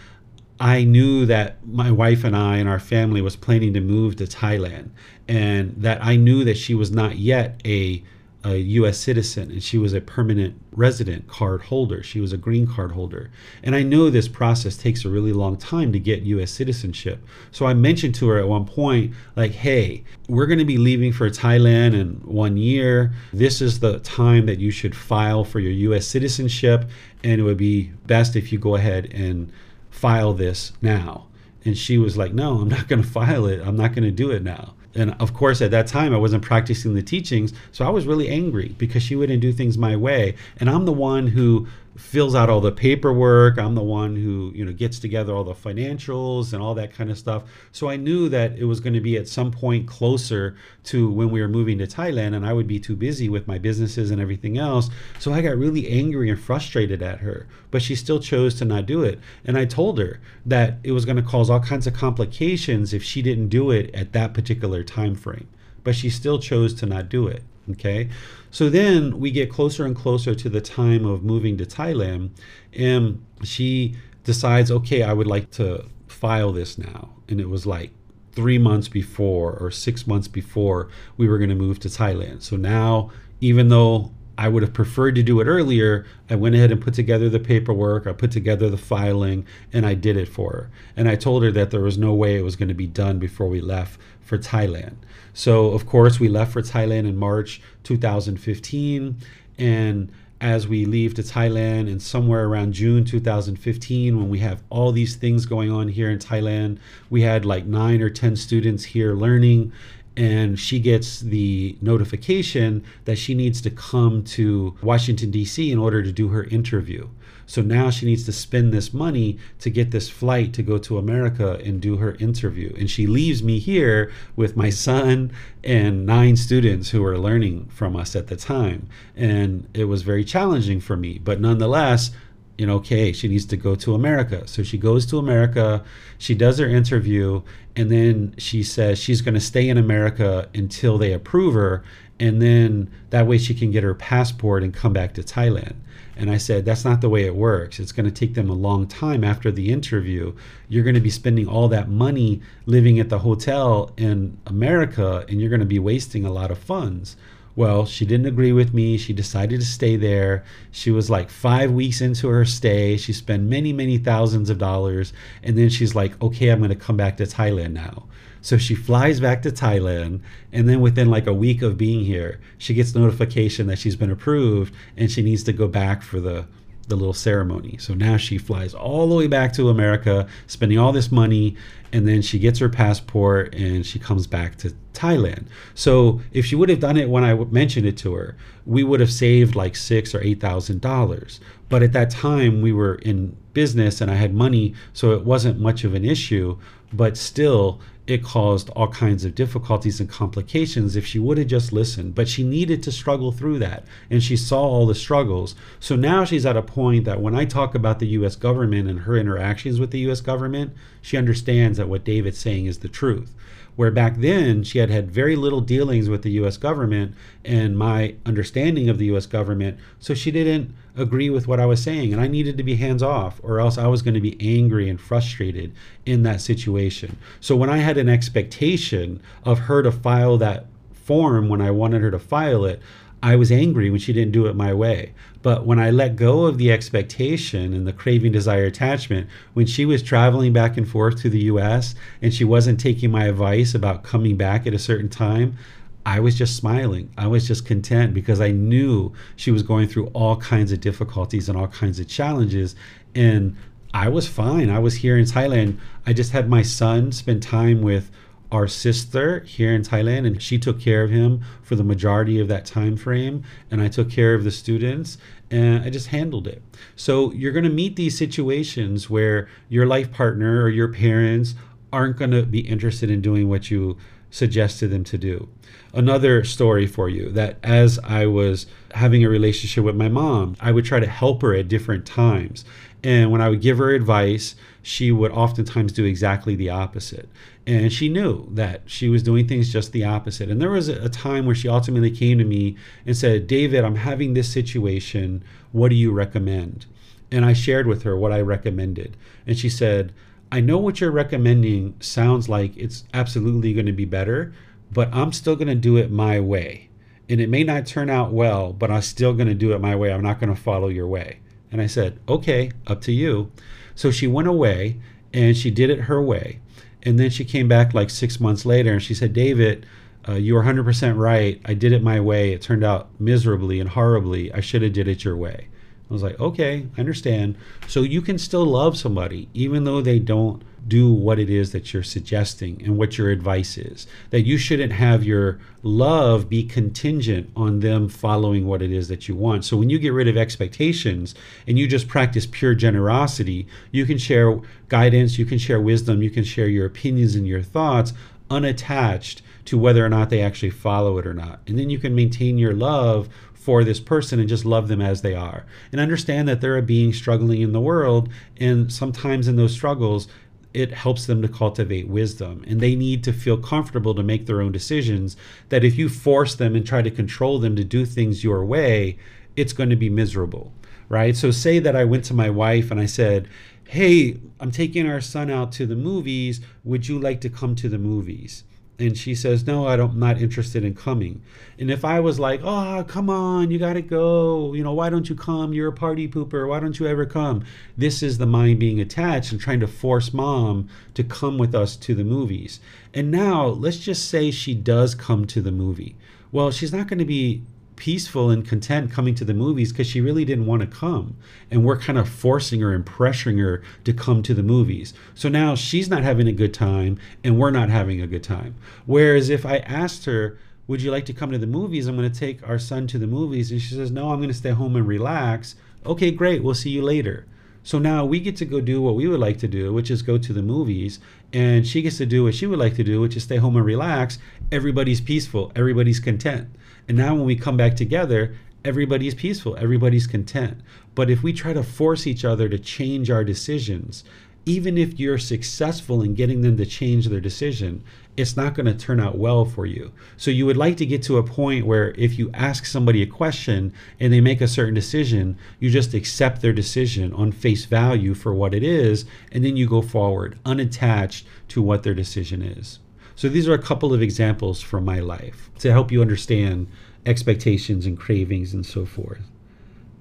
I knew that my wife and I and our family was planning to move to Thailand, and that I knew that she was not yet a a U.S. citizen and she was a permanent resident card holder. She was a green card holder. And I know this process takes a really long time to get U.S. citizenship. So I mentioned to her at one point, like, hey, we're going to be leaving for Thailand in one year. This is the time that you should file for your U.S. citizenship. And it would be best if you go ahead and file this now. And she was like, no, I'm not going to file it. I'm not going to do it now and of course at that time i wasn't practicing the teachings so i was really angry because she wouldn't do things my way. And i'm the one who fills out all the paperwork. I'm the one who, you know, gets together all the financials and all that kind of stuff. So I knew that it was going to be at some point closer to when we were moving to Thailand and I would be too busy with my businesses and everything else. So I got really angry and frustrated at her, but she still chose to not do it. And I told her that it was going to cause all kinds of complications if she didn't do it at that particular time frame. But she still chose to not do it. Okay. So then we get closer and closer to the time of moving to Thailand, and she decides, okay, I would like to file this now. And it was like three months before or six months before we were going to move to Thailand. So now, even though I would have preferred to do it earlier, I went ahead and put together the paperwork, I put together the filing, and I did it for her. And I told her that there was no way it was going to be done before we left for Thailand. So, of course, we left for Thailand in March 2015. And as we leave to Thailand and somewhere around June 2015 when we have all these things going on here in Thailand we had like 9 or 10 students here learning and she gets the notification that she needs to come to Washington D.C. in order to do her interview so now she needs to spend this money to get this flight to go to America and do her interview. And she leaves me here with my son and nine students who were learning from us at the time. And it was very challenging for me. But nonetheless, you know, okay, she needs to go to America. So she goes to America, she does her interview, and then she says she's going to stay in America until they approve her. And then that way she can get her passport and come back to Thailand. And I said, that's not the way it works. It's going to take them a long time after the interview. You're going to be spending all that money living at the hotel in America, and you're going to be wasting a lot of funds. Well, she didn't agree with me. She decided to stay there. She was like five weeks into her stay. She spent many, many thousands of dollars. And then she's like, okay, I'm going to come back to Thailand now. So she flies back to Thailand, and then within like a week of being here, she gets notification that she's been approved and she needs to go back for the the little ceremony. So now she flies all the way back to America, spending all this money, and then she gets her passport and she comes back to Thailand. So if she would have done it when I mentioned it to her, we would have saved like six or eight thousand dollars. But at that time, we were in business and I had money, so it wasn't much of an issue. But still, it caused all kinds of difficulties and complications if she would have just listened. But she needed to struggle through that, and she saw all the struggles. So now she's at a point that when I talk about the US government and her interactions with the US government, she understands that what David's saying is the truth where back then she had had very little dealings with the US government and my understanding of the US government. So she didn't agree with what I was saying. And I needed to be hands off, or else I was going to be angry and frustrated in that situation. So when I had an expectation of her to file that form when I wanted her to file it, I was angry when she didn't do it my way. But when I let go of the expectation and the craving, desire, attachment, when she was traveling back and forth to the US and she wasn't taking my advice about coming back at a certain time, I was just smiling. I was just content because I knew she was going through all kinds of difficulties and all kinds of challenges. And I was fine. I was here in Thailand. I just had my son spend time with our sister here in Thailand and she took care of him for the majority of that time frame and I took care of the students and I just handled it. So you're going to meet these situations where your life partner or your parents aren't going to be interested in doing what you suggested them to do. Another story for you that as I was having a relationship with my mom, I would try to help her at different times. And when I would give her advice, she would oftentimes do exactly the opposite. And she knew that she was doing things just the opposite. And there was a time where she ultimately came to me and said, David, I'm having this situation. What do you recommend? And I shared with her what I recommended. And she said, I know what you're recommending sounds like it's absolutely going to be better, but I'm still going to do it my way. And it may not turn out well, but I'm still going to do it my way. I'm not going to follow your way. And I said, okay, up to you. So she went away and she did it her way. And then she came back like six months later and she said, David, uh, you were 100% right. I did it my way. It turned out miserably and horribly. I should have did it your way. I was like, okay, I understand. So you can still love somebody even though they don't do what it is that you're suggesting and what your advice is. That you shouldn't have your love be contingent on them following what it is that you want. So when you get rid of expectations and you just practice pure generosity, you can share guidance, you can share wisdom, you can share your opinions and your thoughts unattached to whether or not they actually follow it or not. And then you can maintain your love for this person and just love them as they are. And understand that they're a being struggling in the world. And sometimes in those struggles, it helps them to cultivate wisdom. And they need to feel comfortable to make their own decisions. That if you force them and try to control them to do things your way, it's going to be miserable. Right. So, say that I went to my wife and I said, hey, I'm taking our son out to the movies. Would you like to come to the movies? And she says, no, I don't, I'm not interested in coming. And if I was like, oh, come on, you got to go. You know, why don't you come? You're a party pooper. Why don't you ever come? This is the mind being attached and trying to force mom to come with us to the movies. And now let's just say she does come to the movie. Well, she's not going to be peaceful and content coming to the movies because she really didn't want to come. And we're kind of forcing her and pressuring her to come to the movies. So now she's not having a good time and we're not having a good time. Whereas if I asked her, would you like to come to the movies? I'm going to take our son to the movies. And she says, no, I'm going to stay home and relax. Okay, great. We'll see you later. So now we get to go do what we would like to do, which is go to the movies, and she gets to do what she would like to do, which is stay home and relax. Everybody's peaceful, everybody's content. And now when we come back together, everybody's peaceful, everybody's content. But if we try to force each other to change our decisions, even if you're successful in getting them to change their decision, it's not going to turn out well for you. So you would like to get to a point where if you ask somebody a question and they make a certain decision, you just accept their decision on face value for what it is, and then you go forward unattached to what their decision is. So these are a couple of examples from my life to help you understand expectations and cravings and so forth.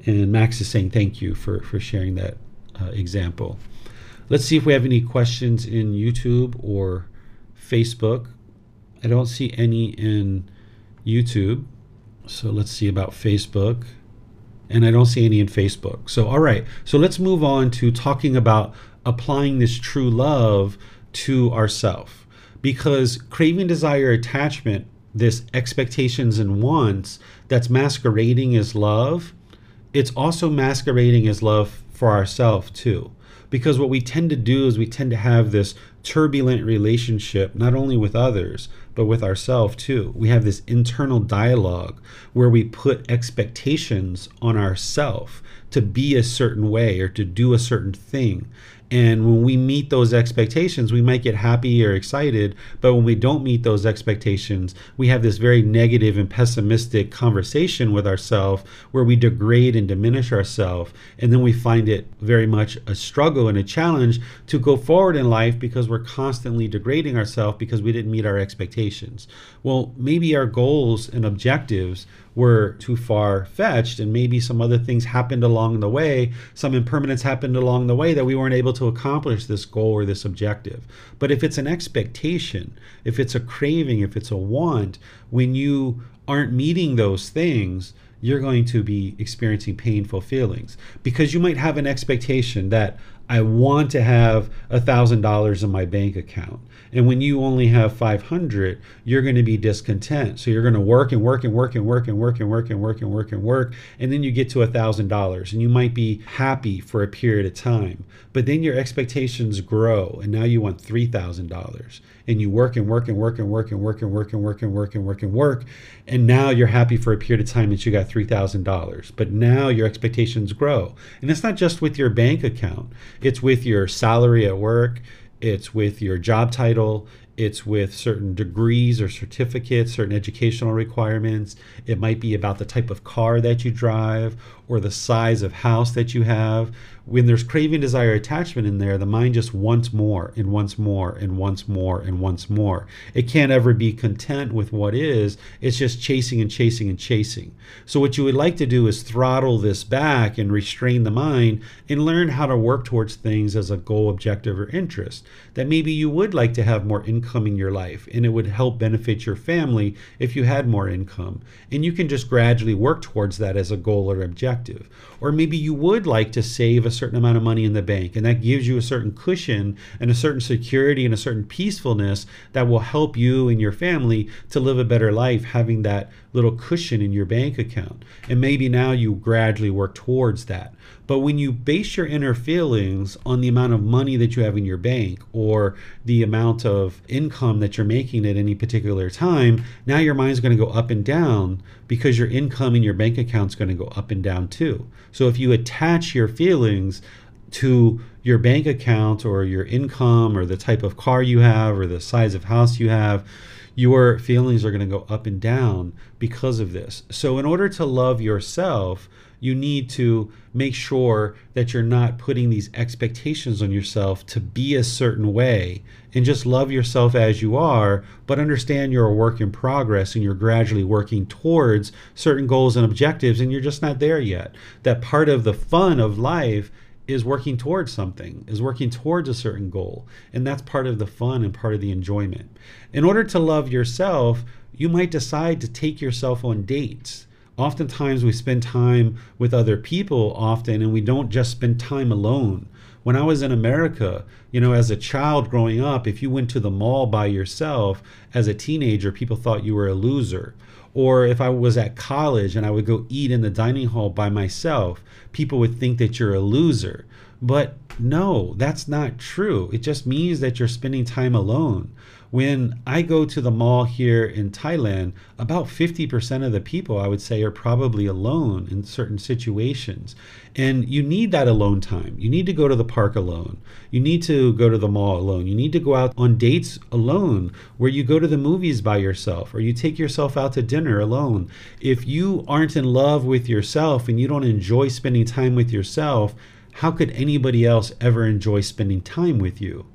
And Max is saying thank you for, for sharing that uh, example. Let's see if we have any questions in YouTube or Facebook. I don't see any in YouTube. So let's see about Facebook. And I don't see any in Facebook. So, all right. So let's move on to talking about applying this true love to ourself. Because craving, desire, attachment, this expectations and wants that's masquerading as love, it's also masquerading as love for ourselves too. Because what we tend to do is we tend to have this turbulent relationship not only with others but with ourselves too. We have this internal dialogue where we put expectations on ourselves to be a certain way or to do a certain thing and when we meet those expectations, we might get happy or excited. But when we don't meet those expectations, we have this very negative and pessimistic conversation with ourselves where we degrade and diminish ourselves. And then we find it very much a struggle and a challenge to go forward in life because we're constantly degrading ourselves because we didn't meet our expectations. Well, maybe our goals and objectives were too far fetched and maybe some other things happened along the way some impermanence happened along the way that we weren't able to accomplish this goal or this objective but if it's an expectation if it's a craving if it's a want when you aren't meeting those things you're going to be experiencing painful feelings because you might have an expectation that I want to have a thousand dollars in my bank account. And when you only have 500, you're going to be discontent. So you're going to work and work and work and work and work and work and work and work and work. And then you get to a thousand dollars and you might be happy for a period of time. But then your expectations grow and now you want $3,000 and you work and work and work and work and work and work and work and work and work and work. And now you're happy for a period of time that you got $3,000. But now your expectations grow. And it's not just with your bank account it's with your salary at work, it's with your job title, it's with certain degrees or certificates, certain educational requirements. It might be about the type of car that you drive or the size of house that you have when there's craving, desire, attachment in there, the mind just wants more and wants more and wants more and wants more. It can't ever be content with what is. It's just chasing and chasing and chasing. So, what you would like to do is throttle this back and restrain the mind and learn how to work towards things as a goal, objective, or interest. That maybe you would like to have more income in your life and it would help benefit your family if you had more income. And you can just gradually work towards that as a goal or objective. Or maybe you would like to save a certain amount of money in the bank, and that gives you a certain cushion and a certain security and a certain peacefulness that will help you and your family to live a better life, having that little cushion in your bank account. And maybe now you gradually work towards that. But when you base your inner feelings on the amount of money that you have in your bank or the amount of income that you're making at any particular time, now your mind's going to go up and down because your income in your bank account is going to go up and down too. So if you attach your feelings to your bank account or your income or the type of car you have or the size of house you have, your feelings are going to go up and down because of this. So, in order to love yourself, you need to make sure that you're not putting these expectations on yourself to be a certain way and just love yourself as you are, but understand you're a work in progress and you're gradually working towards certain goals and objectives and you're just not there yet. That part of the fun of life is working towards something, is working towards a certain goal. And that's part of the fun and part of the enjoyment. In order to love yourself, you might decide to take yourself on dates oftentimes we spend time with other people often and we don't just spend time alone. When i was in america you know as a child growing up if you went to the mall by yourself as a teenager people thought you were a loser. Or if i was at college and i would go eat in the dining hall by myself people would think that you're a loser. But no that's not true. It just means that you're spending time alone when I go to the mall here in Thailand, about 50% of the people I would say are probably alone in certain situations. And you need that alone time. You need to go to the park alone. You need to go to the mall alone. You need to go out on dates alone, where you go to the movies by yourself or you take yourself out to dinner alone. If you aren't in love with yourself and you don't enjoy spending time with yourself, how could anybody else ever enjoy spending time with you?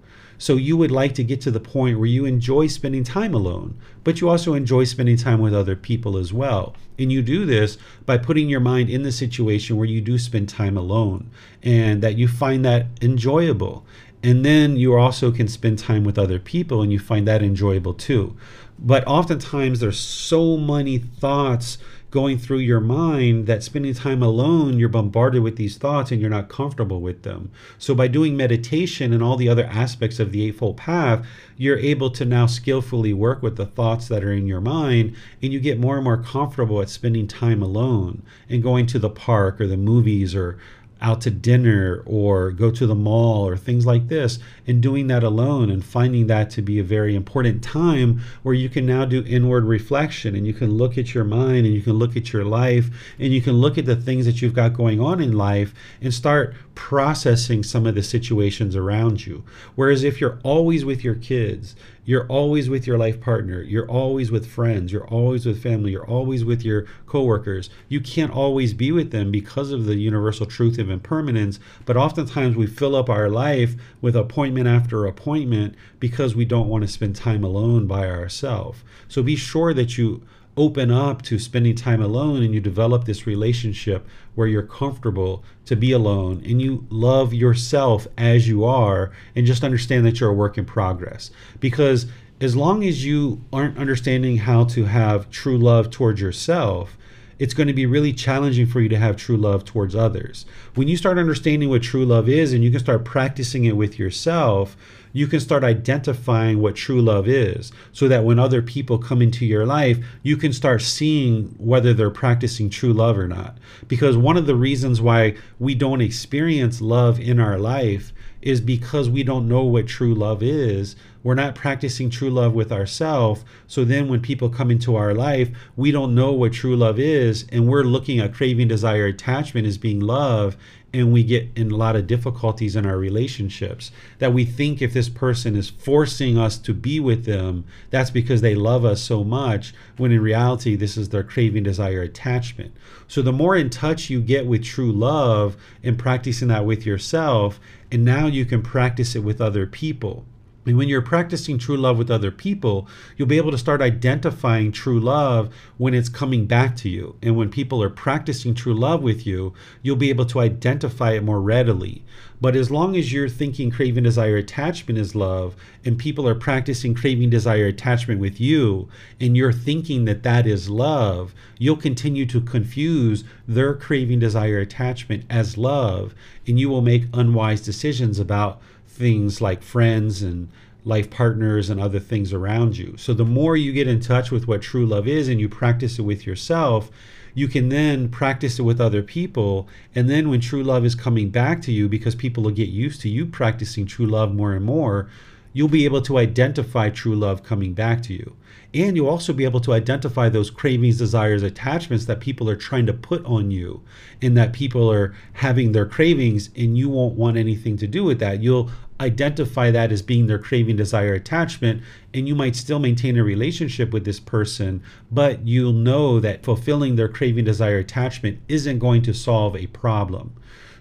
So you would like to get to the point where you enjoy spending time alone, but you also enjoy spending time with other people as well. And you do this by putting your mind in the situation where you do spend time alone and that you find that enjoyable. And then you also can spend time with other people and you find that enjoyable too. But oftentimes there's so many thoughts going through your mind that spending time alone, you're bombarded with these thoughts and you're not comfortable with them. So, by doing meditation and all the other aspects of the Eightfold Path, you're able to now skillfully work with the thoughts that are in your mind and you get more and more comfortable at spending time alone and going to the park or the movies or out to dinner or go to the mall or things like this and doing that alone and finding that to be a very important time where you can now do inward reflection and you can look at your mind and you can look at your life and you can look at the things that you've got going on in life and start processing some of the situations around you. Whereas if you're always with your kids, you're always with your life partner, you're always with friends, you're always with family, you're always with your coworkers, you can't always be with them because of the universal truth of impermanence. But oftentimes we fill up our life with appointment after appointment because we don't want to spend time alone by ourselves. So be sure that you open up to spending time alone and you develop this relationship where you're comfortable to be alone and you love yourself as you are and just understand that you're a work in progress because as long as you aren't understanding how to have true love towards yourself it's going to be really challenging for you to have true love towards others. When you start understanding what true love is and you can start practicing it with yourself, you can start identifying what true love is so that when other people come into your life, you can start seeing whether they're practicing true love or not. Because one of the reasons why we don't experience love in our life is because we don't know what true love is. We're not practicing true love with ourselves. So then when people come into our life, we don't know what true love is. And we're looking at craving, desire, attachment as being love and we get in a lot of difficulties in our relationships that we think if this person is forcing us to be with them that's because they love us so much when in reality this is their craving desire attachment so the more in touch you get with true love and practicing that with yourself and now you can practice it with other people when you're practicing true love with other people, you'll be able to start identifying true love when it's coming back to you. And when people are practicing true love with you, you'll be able to identify it more readily. But as long as you're thinking craving, desire, attachment is love, and people are practicing craving, desire, attachment with you, and you're thinking that that is love, you'll continue to confuse their craving, desire, attachment as love, and you will make unwise decisions about things like friends and life partners and other things around you. So the more you get in touch with what true love is and you practice it with yourself, you can then practice it with other people. And then when true love is coming back to you, because people will get used to you practicing true love more and more, you'll be able to identify true love coming back to you. And you'll also be able to identify those cravings, desires, attachments that people are trying to put on you, and that people are having their cravings, and you won't want anything to do with that. You'll identify that as being their craving, desire, attachment, and you might still maintain a relationship with this person, but you'll know that fulfilling their craving, desire, attachment isn't going to solve a problem.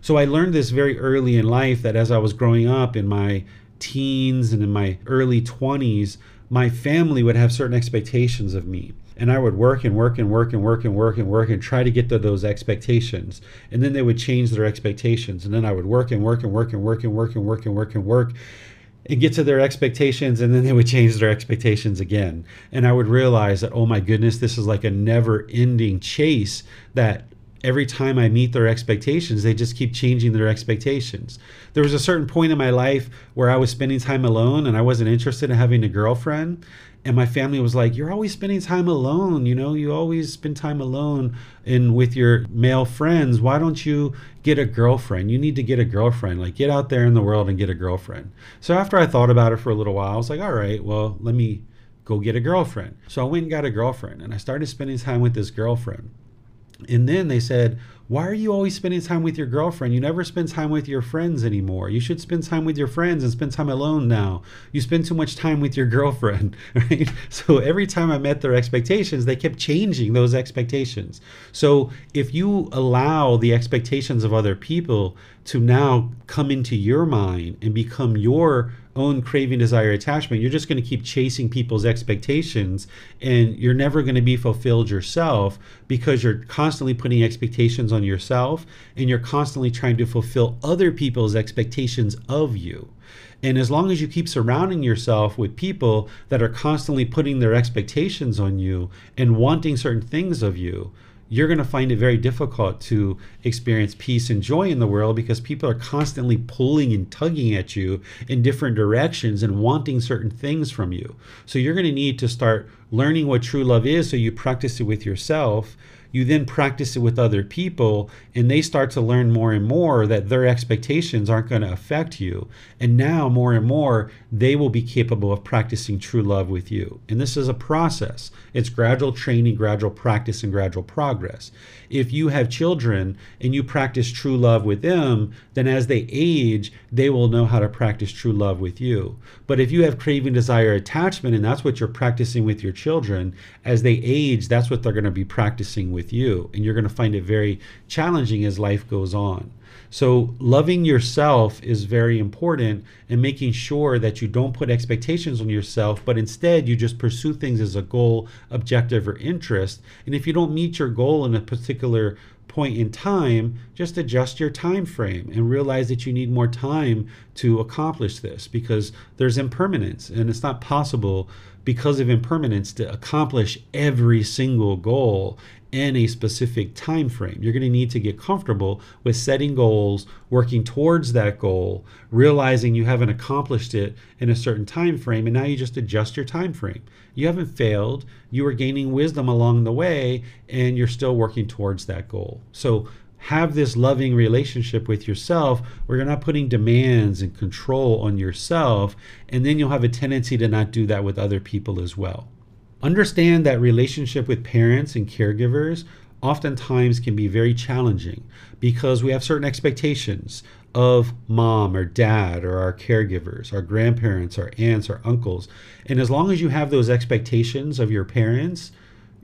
So I learned this very early in life that as I was growing up in my teens and in my early 20s, my family would have certain expectations of me. And I would work and work and work and work and work and work and try to get to those expectations. And then they would change their expectations. And then I would work and work and work and work and work and work and work and work and get to their expectations and then they would change their expectations again and i would realize that oh my goodness this is like a never ending chase that every time I meet their expectations, they just keep changing their expectations. There was a certain point in my life where I was spending time alone and I wasn't interested in having a girlfriend. And my family was like, You're always spending time alone. You know, you always spend time alone and with your male friends. Why don't you get a girlfriend? You need to get a girlfriend. Like, get out there in the world and get a girlfriend. So after I thought about it for a little while, I was like, All right, well, let me go get a girlfriend. So I went and got a girlfriend and I started spending time with this girlfriend. And then they said, Why are you always spending time with your girlfriend? You never spend time with your friends anymore. You should spend time with your friends and spend time alone now. You spend too much time with your girlfriend, right? So every time I met their expectations, they kept changing those expectations. So if you allow the expectations of other people to now come into your mind and become your own craving, desire, attachment, you're just going to keep chasing people's expectations and you're never going to be fulfilled yourself because you're constantly putting expectations on yourself and you're constantly trying to fulfill other people's expectations of you. And as long as you keep surrounding yourself with people that are constantly putting their expectations on you and wanting certain things of you, you're going to find it very difficult to experience peace and joy in the world because people are constantly pulling and tugging at you in different directions and wanting certain things from you. So you're going to need to start learning what true love is so you practice it with yourself you then practice it with other people and they start to learn more and more that their expectations aren't going to affect you. And now more and more they will be capable of practicing true love with you. And this is a process. It's gradual training gradual practice and gradual progress. If you have children and you practice true love with them, then as they age, they will know how to practice true love with you. But if you have craving, desire, attachment, and that's what you're practicing with your children, as they age, that's what they're going to be practicing with you. And you're going to find it very challenging as life goes on. So, loving yourself is very important and making sure that you don't put expectations on yourself, but instead you just pursue things as a goal, objective, or interest. And if you don't meet your goal in a particular point in time, just adjust your time frame and realize that you need more time to accomplish this because there's impermanence and it's not possible because of impermanence to accomplish every single goal in a specific time frame. You're going to need to get comfortable with setting goals, working towards that goal, realizing you haven't accomplished it in a certain time frame and now you just adjust your time frame. You haven't failed, you are gaining wisdom along the way and you're still working towards that goal. So have this loving relationship with yourself where you're not putting demands and control on yourself and then you'll have a tendency to not do that with other people as well. Understand that relationship with parents and caregivers oftentimes can be very challenging because we have certain expectations of mom or dad or our caregivers, our grandparents, our aunts, our uncles. And as long as you have those expectations of your parents,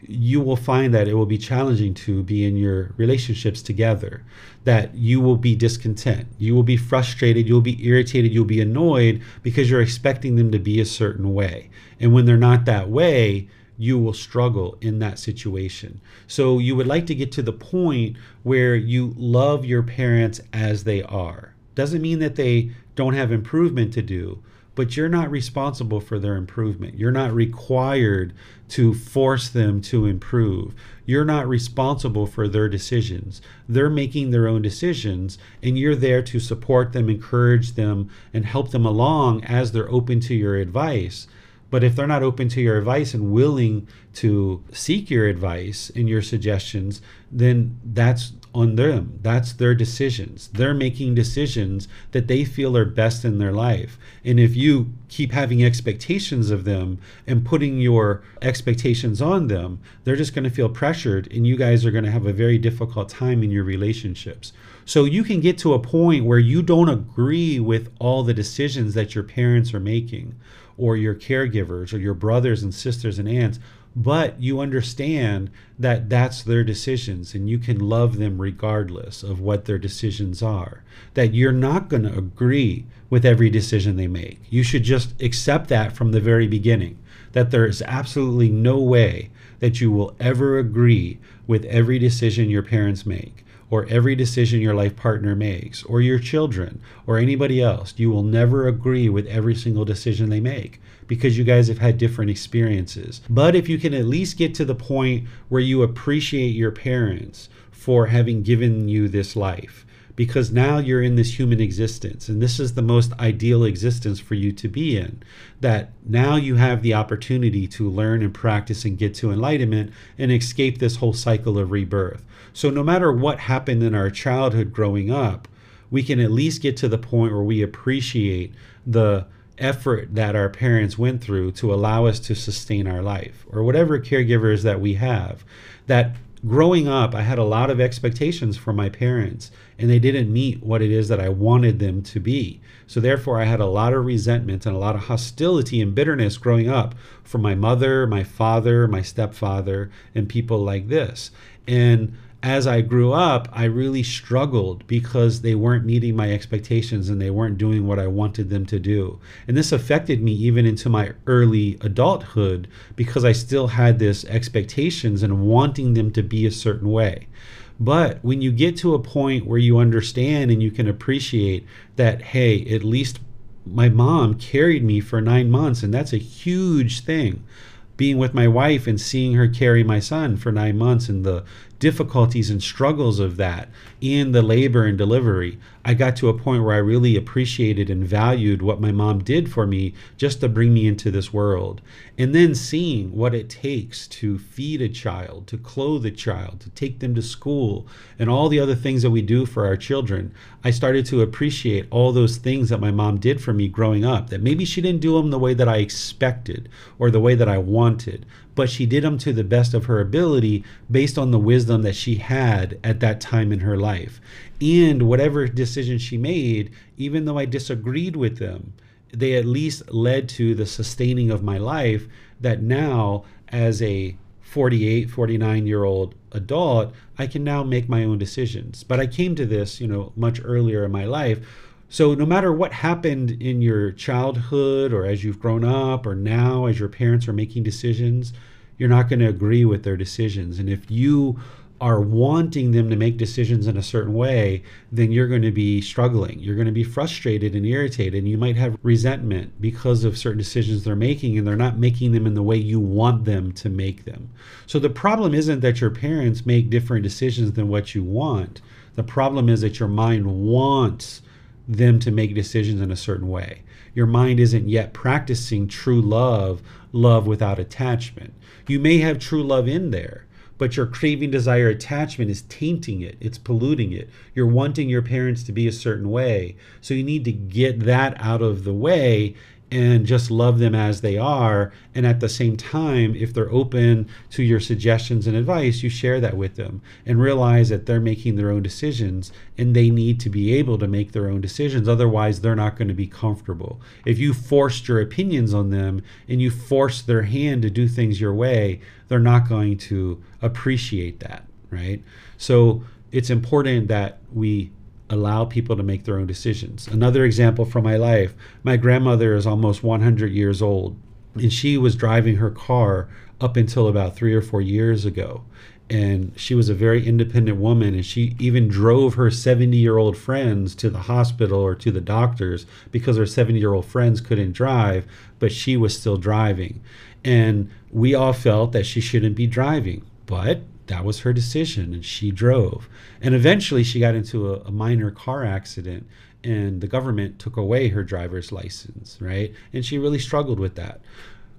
you will find that it will be challenging to be in your relationships together, that you will be discontent, you will be frustrated, you'll be irritated, you'll be annoyed because you're expecting them to be a certain way. And when they're not that way, you will struggle in that situation. So you would like to get to the point where you love your parents as they are. Doesn't mean that they don't have improvement to do, but you're not responsible for their improvement. You're not required to force them to improve. You're not responsible for their decisions. They're making their own decisions, and you're there to support them, encourage them, and help them along as they're open to your advice. But if they're not open to your advice and willing to seek your advice and your suggestions, then that's on them. That's their decisions. They're making decisions that they feel are best in their life. And if you keep having expectations of them and putting your expectations on them, they're just going to feel pressured and you guys are going to have a very difficult time in your relationships. So you can get to a point where you don't agree with all the decisions that your parents are making or your caregivers or your brothers and sisters and aunts but you understand that that's their decisions and you can love them regardless of what their decisions are. That you're not going to agree with every decision they make. You should just accept that from the very beginning, that there is absolutely no way that you will ever agree with every decision your parents make or every decision your life partner makes, or your children, or anybody else. You will never agree with every single decision they make because you guys have had different experiences. But if you can at least get to the point where you appreciate your parents for having given you this life, because now you're in this human existence and this is the most ideal existence for you to be in that now you have the opportunity to learn and practice and get to enlightenment and escape this whole cycle of rebirth so no matter what happened in our childhood growing up we can at least get to the point where we appreciate the effort that our parents went through to allow us to sustain our life or whatever caregivers that we have that growing up i had a lot of expectations from my parents and they didn't meet what it is that i wanted them to be. So therefore i had a lot of resentment and a lot of hostility and bitterness growing up from my mother my father my stepfather and people like this. And as I grew up, I really struggled because they weren't meeting my expectations and they weren't doing what I wanted them to do. And this affected me even into my early adulthood because I still had this expectations and wanting them to be a certain way. But when you get to a point where you understand and you can appreciate that, hey, at least my mom carried me for nine months, and that's a huge thing being with my wife and seeing her carry my son for nine months and the difficulties and struggles of that in the labor and delivery, I got to a point where I really appreciated and valued what my mom did for me just to bring me into this world. And then seeing what it takes to feed a child, to clothe a child, to take them to school, and all the other things that we do for our children, I started to appreciate all those things that my mom did for me growing up. That maybe she didn't do them the way that I expected or the way that I wanted, but she did them to the best of her ability based on the wisdom that she had at that time in her life. And whatever decisions she made, even though I disagreed with them, they at least led to the sustaining of my life that now, as a 48, 49 year old adult, I can now make my own decisions. But I came to this, you know, much earlier in my life so, no matter what happened in your childhood or as you've grown up or now as your parents are making decisions, you're not going to agree with their decisions. And if you are wanting them to make decisions in a certain way, then you're going to be struggling. You're going to be frustrated and irritated. And you might have resentment because of certain decisions they're making and they're not making them in the way you want them to make them. So the problem isn't that your parents make different decisions than what you want. The problem is that your mind wants them to make decisions in a certain way. Your mind isn't yet practicing true love, love without attachment. You may have true love in there, but your craving, desire, attachment is tainting it, it's polluting it. You're wanting your parents to be a certain way. So you need to get that out of the way and just love them as they are. And at the same time, if they're open to your suggestions and advice, you share that with them and realize that they're making their own decisions and they need to be able to make their own decisions. Otherwise, they're not going to be comfortable. If you forced your opinions on them and you force their hand to do things your way, they're not going to appreciate that, right? So it's important that we allow people to make their own decisions. Another example from my life my grandmother is almost 100 years old, and she was driving her car up until about three or four years ago. And she was a very independent woman, and she even drove her 70 year old friends to the hospital or to the doctors because her 70 year old friends couldn't drive, but she was still driving. And we all felt that she shouldn't be driving. But that was her decision and she drove. And eventually she got into a, a, minor car accident and the government took away her driver's license right? And she really struggled with that.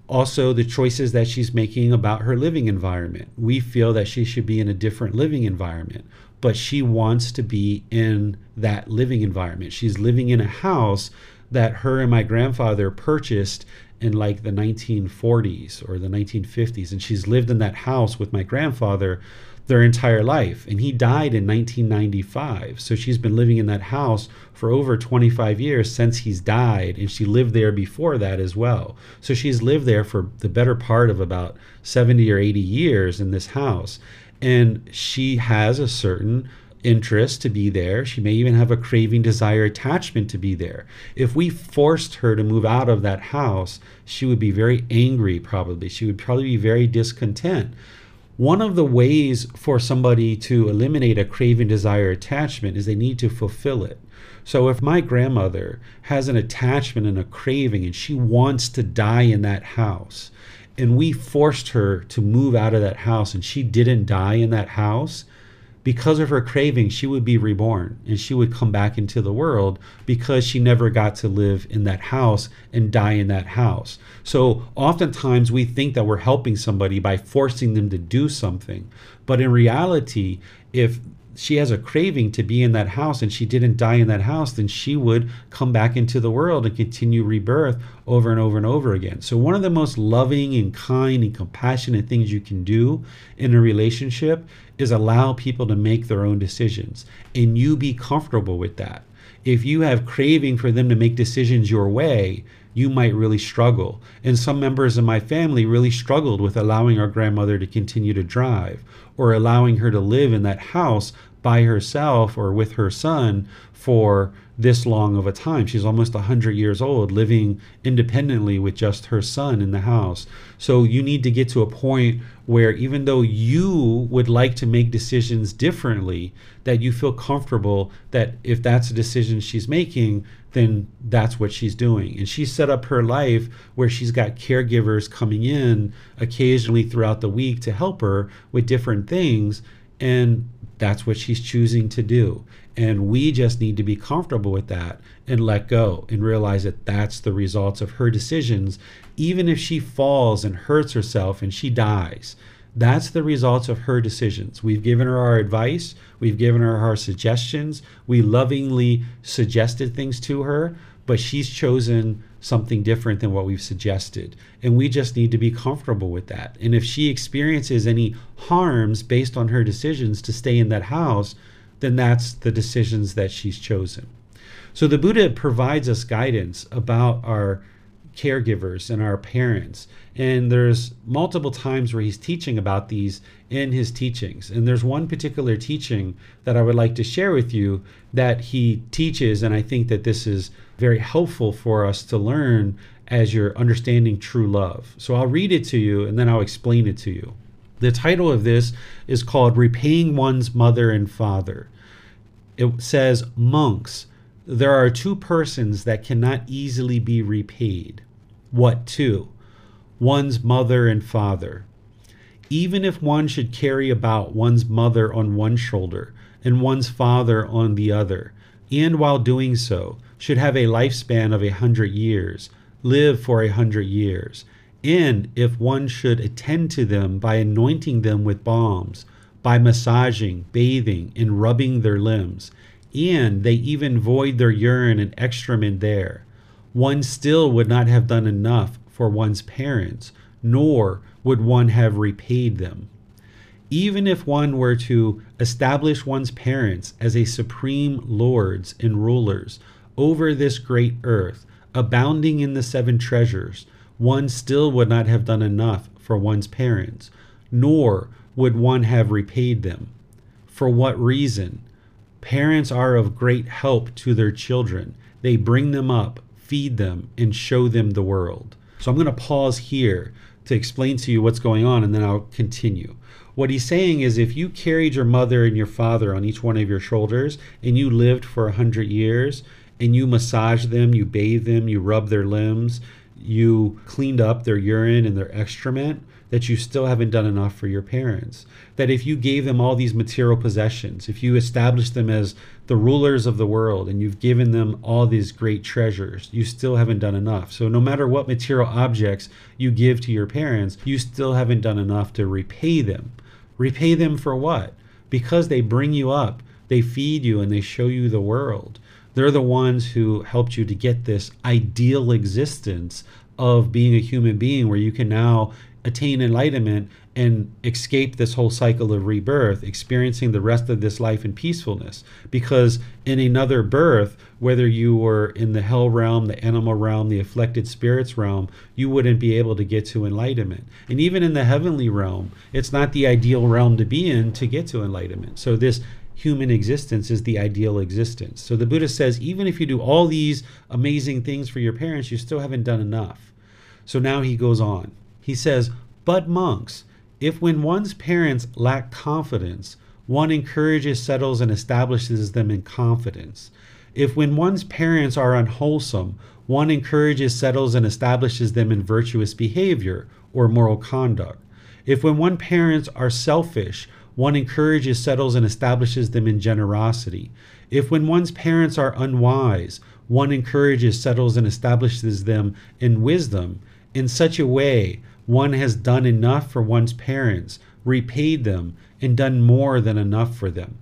Also the choices that she's making about her living environment. We feel that she should be in a different living environment but she wants to be in that living environment. She's living in a house that her and my grandfather purchased in like the 1940s or the 1950s and she's lived in that house with my grandfather their entire life and he died in 1995 so she's been living in that house for over 25 years since he's died and she lived there before that as well. So she's lived there for the better part of about 70 or 80 years in this house and she has a certain interest to be there. She may even have a craving, desire, attachment to be there. If we forced her to move out of that house, she would be very angry, probably. She would probably be very discontent. One of the ways for somebody to eliminate a craving, desire, attachment is they need to fulfill it. So if my grandmother has an attachment and a craving and she wants to die in that house, and we forced her to move out of that house and she didn't die in that house, because of her craving, she would be reborn and she would come back into the world because she never got to live in that house and die in that house. So, oftentimes we think that we're helping somebody by forcing them to do something. But in reality, if she has a craving to be in that house and she didn't die in that house, then she would come back into the world and continue rebirth over and over and over again. So, one of the most loving and kind and compassionate things you can do in a relationship is allow people to make their own decisions and you be comfortable with that. If you have craving for them to make decisions your way, you might really struggle. And some members of my family really struggled with allowing our grandmother to continue to drive or allowing her to live in that house by herself or with her son for this long of a time. She's almost 100 years old, living independently with just her son in the house. So you need to get to a point where, even though you would like to make decisions differently, that you feel comfortable that if that's a decision she's making, then that's what she's doing. And she set up her life where she's got caregivers coming in occasionally throughout the week to help her with different things. And that's what she's choosing to do. And we just need to be comfortable with that and let go and realize that that's the results of her decisions. Even if she falls and hurts herself and she dies, that's the results of her decisions. We've given her our advice, we've given her our suggestions, we lovingly suggested things to her, but she's chosen something different than what we've suggested. And we just need to be comfortable with that. And if she experiences any harms based on her decisions to stay in that house, then that's the decisions that she's chosen. So the Buddha provides us guidance about our caregivers and our parents. And there's multiple times where he's teaching about these in his teachings. And there's one particular teaching that I would like to share with you that he teaches. And I think that this is very helpful for us to learn as you're understanding true love. So I'll read it to you and then I'll explain it to you. The title of this is called Repaying One's Mother and Father. It says, Monks, there are two persons that cannot easily be repaid. What two? One's mother and father. Even if one should carry about one's mother on one shoulder and one's father on the other, and while doing so, should have a lifespan of a hundred years, live for a hundred years, and if one should attend to them by anointing them with balms, by massaging, bathing, and rubbing their limbs, and they even void their urine and excrement there, one still would not have done enough for one's parents, nor would one have repaid them. Even if one were to establish one's parents as a supreme lords and rulers over this great earth, abounding in the seven treasures, one still would not have done enough for one's parents, nor would one have repaid them. For what reason? Parents are of great help to their children. They bring them up, feed them, and show them the world. So I'm going to pause here to explain to you what's going on and then I'll continue. What he's saying is if you carried your mother and your father on each one of your shoulders and you lived for a hundred years and you massaged them, you bathed them, you rubbed their limbs, you cleaned up their urine and their excrement, that you still haven't done enough for your parents. That if you gave them all these material possessions, if you established them as the rulers of the world and you've given them all these great treasures, you still haven't done enough. So, no matter what material objects you give to your parents, you still haven't done enough to repay them. Repay them for what? because they bring you up, they feed you, and they show you the world. They're the ones who helped you to get this ideal existence of being a human being where you can now attain enlightenment and escape this whole cycle of rebirth, experiencing the rest of this life in peacefulness. Because in another birth, whether you were in the hell realm, the animal realm, the afflicted spirits realm, you wouldn't be able to get to enlightenment. And even in the heavenly realm, it's not the ideal realm to be in to get to enlightenment. So this human existence is the ideal existence. So the Buddha says even if you do all these amazing things for your parents, you still haven't done enough. So now he goes on. He says, But monks, if when one's parents lack confidence, one encourages, settles, and establishes them in confidence, if when one's parents are unwholesome, one encourages, settles, and establishes them in virtuous behavior or moral conduct, if when one's parents are selfish, one encourages, settles, and establishes them in generosity, if when one's parents are unwise, one encourages, settles, and establishes them in wisdom, in such a way one has done enough for one's parents, repaid them, and done more than enough for them.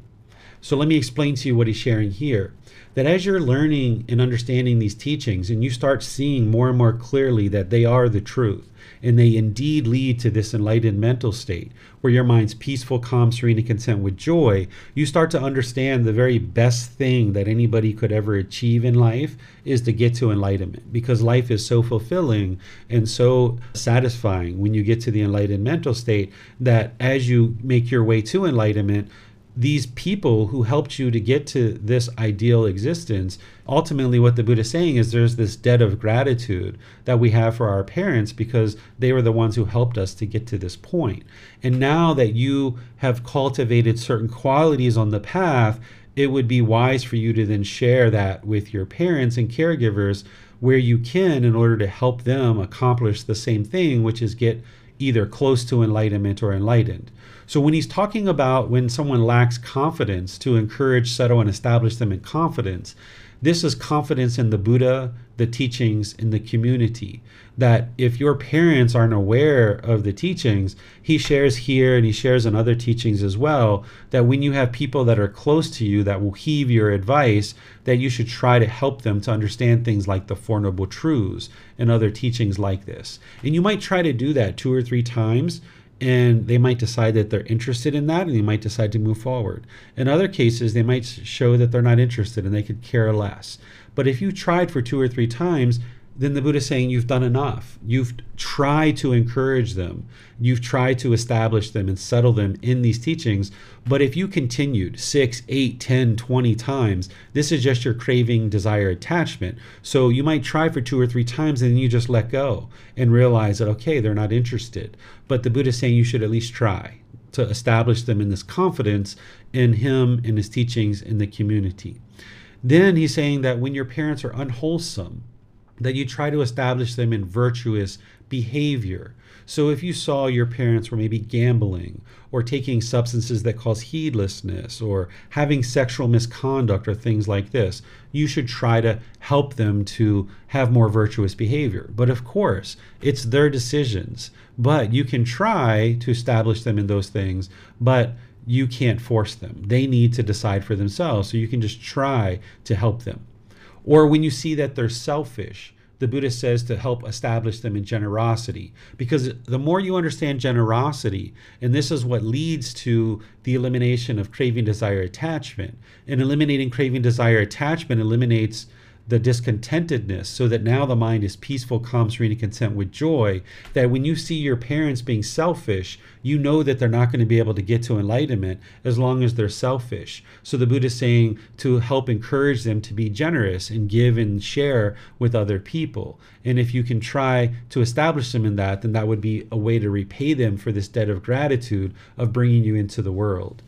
So let me explain to you what he's sharing here. That as you're learning and understanding these teachings, and you start seeing more and more clearly that they are the truth, and they indeed lead to this enlightened mental state where your mind's peaceful, calm, serene, and content with joy, you start to understand the very best thing that anybody could ever achieve in life is to get to enlightenment because life is so fulfilling and so satisfying when you get to the enlightened mental state that as you make your way to enlightenment, these people who helped you to get to this ideal existence ultimately what the buddha is saying is there's this debt of gratitude that we have for our parents because they were the ones who helped us to get to this point. and now that you have cultivated certain qualities on the path it would be wise for you to then share that with your parents and caregivers where you can in order to help them accomplish the same thing which is get either close to enlightenment or enlightened so when he's talking about when someone lacks confidence to encourage, settle, and establish them in confidence, this is confidence in the Buddha, the teachings, in the community. That if your parents aren't aware of the teachings, he shares here and he shares in other teachings as well. That when you have people that are close to you that will heed your advice, that you should try to help them to understand things like the Four Noble Truths and other teachings like this. And you might try to do that two or three times and they might decide that they're interested in that and they might decide to move forward. In other cases, they might show that they're not interested and they could care less. But if you tried for two or three times, then the Buddha is saying you've done enough. You've tried to encourage them. You've tried to establish them and settle them in these teachings. But if you continued six, eight, ten, twenty times, this is just your craving, desire, attachment. So you might try for two or three times and then you just let go and realize that, okay, they're not interested. But the Buddha is saying you should at least try to establish them in this confidence in Him, in His teachings, in the community. Then he's saying that when your parents are unwholesome, that you try to establish them in virtuous behavior. So if you saw your parents were maybe gambling or taking substances that cause heedlessness or having sexual misconduct or things like this, you should try to help them to have more virtuous behavior. But of course, it's their decisions. But you can try to establish them in those things, but you can't force them. They need to decide for themselves. So you can just try to help them. Or when you see that they're selfish, the Buddha says to help establish them in generosity. Because the more you understand generosity, and this is what leads to the elimination of craving, desire, attachment, and eliminating craving, desire, attachment eliminates the discontentedness so that now the mind is peaceful, calm, serene, and content with joy. That when you see your parents being selfish, you know that they're not going to be able to get to enlightenment as long as they're selfish. So the Buddha is saying to help encourage them to be generous and give and share with other people. And if you can try to establish them in that, then that would be a way to repay them for this debt of gratitude of bringing you into the world.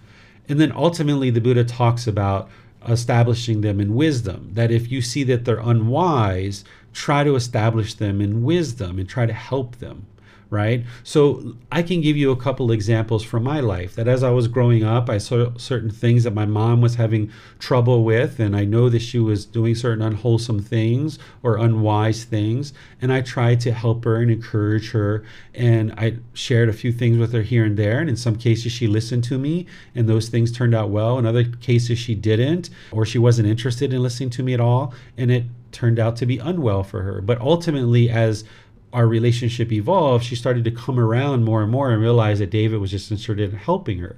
And then ultimately, the Buddha talks about establishing them in wisdom. That if you see that they're unwise, try to establish them in wisdom and try to help them, right? So I can give you a couple examples from my life that as I was growing up, I saw certain things that my mom was having trouble with, and I know that she was doing certain unwholesome things or unwise things, and I tried to help her and encourage her, and I shared a few things with her here and there, and in some cases she listened to me, and those things turned out well. In other cases she didn't, or she wasn't interested in listening to me at all, and it turned out to be unwell for her. But ultimately, as our relationship evolved, she started to come around more and more and realize that David was just interested in helping her.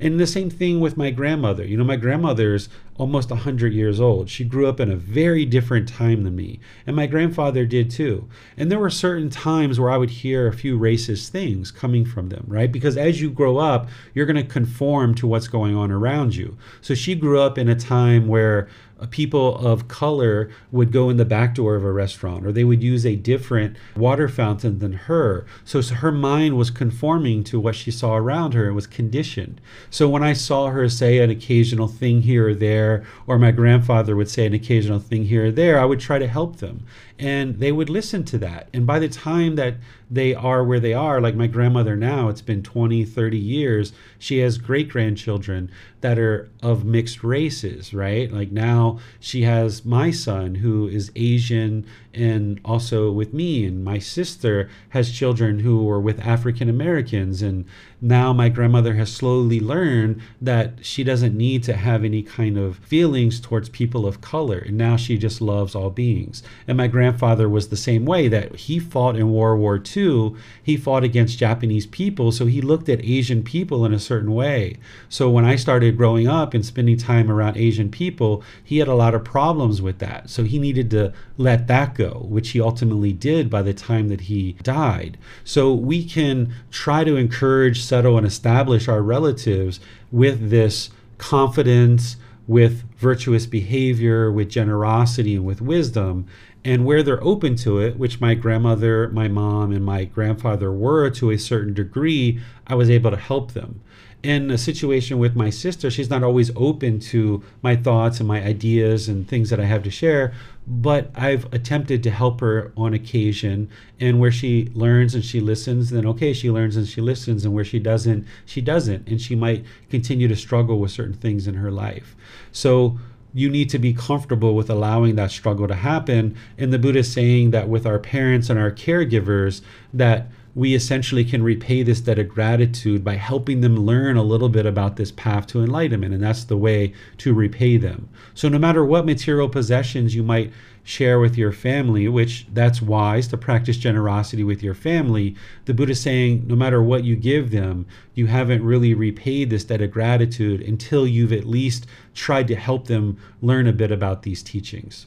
And the same thing with my grandmother. You know, my grandmother's almost 100 years old. She grew up in a very different time than me. And my grandfather did too. And there were certain times where I would hear a few racist things coming from them, right? Because as you grow up, you're going to conform to what's going on around you. So she grew up in a time where people of color would go in the back door of a restaurant or they would use a different water fountain than her. So, so, her mind was conforming to what she saw around her and was conditioned. So when I saw her say an occasional thing here or there, or my grandfather would say an occasional thing here or there, I would try to help them and they would listen to that. And by the time that they are where they are like my grandmother now it's been 20 30 years she has great grandchildren that are of mixed races right? Like now she has my son who is asian and also with me and my sister has children who are with african americans and now my grandmother has slowly learned that she doesn't need to have any kind of feelings towards people of color and now she just loves all beings. And my grandfather was the same way that he fought in world war ii he fought against japanese people so he looked at asian people in a certain way. So when i started growing up and spending time around asian people he had a lot of problems with that so he needed to let that go which he ultimately did by the time that he died so we can try to encourage settle and establish our relatives with this confidence, with virtuous behavior, with generosity, and with wisdom. And where they're open to it, which my grandmother, my mom, and my grandfather were to a certain degree, I was able to help them in a situation with my sister, she's not always open to my thoughts and my ideas and things that I have to share, but I've attempted to help her on occasion. And where she learns and she listens, then okay, she learns and she listens. And where she doesn't, she doesn't. And she might continue to struggle with certain things in her life. So, you need to be comfortable with allowing that struggle to happen. And the Buddha is saying that with our parents and our caregivers, that we essentially can repay this debt of gratitude by helping them learn a little bit about this path to enlightenment. And that's the way to repay them. So, no matter what material possessions you might share with your family, which that's wise to practice generosity with your family, the Buddha is saying no matter what you give them, you haven't really repaid this debt of gratitude until you've at least tried to help them learn a bit about these teachings.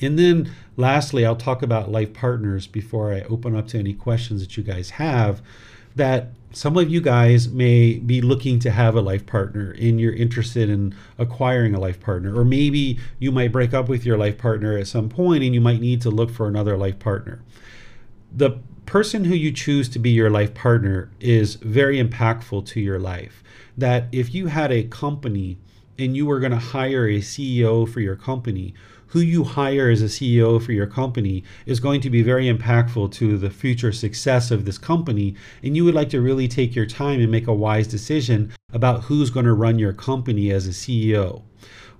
And then lastly, I'll talk about life partners before I open up to any questions that you guys have. That some of you guys may be looking to have a life partner and you're interested in acquiring a life partner. Or maybe you might break up with your life partner at some point and you might need to look for another life partner. The person who you choose to be your life partner is very impactful to your life. That if you had a company and you were going to hire a CEO for your company who you hire as a CEO for your company is going to be very impactful to the future success of this company. And you would like to really take your time and make a wise decision about who's going to run your company as a CEO.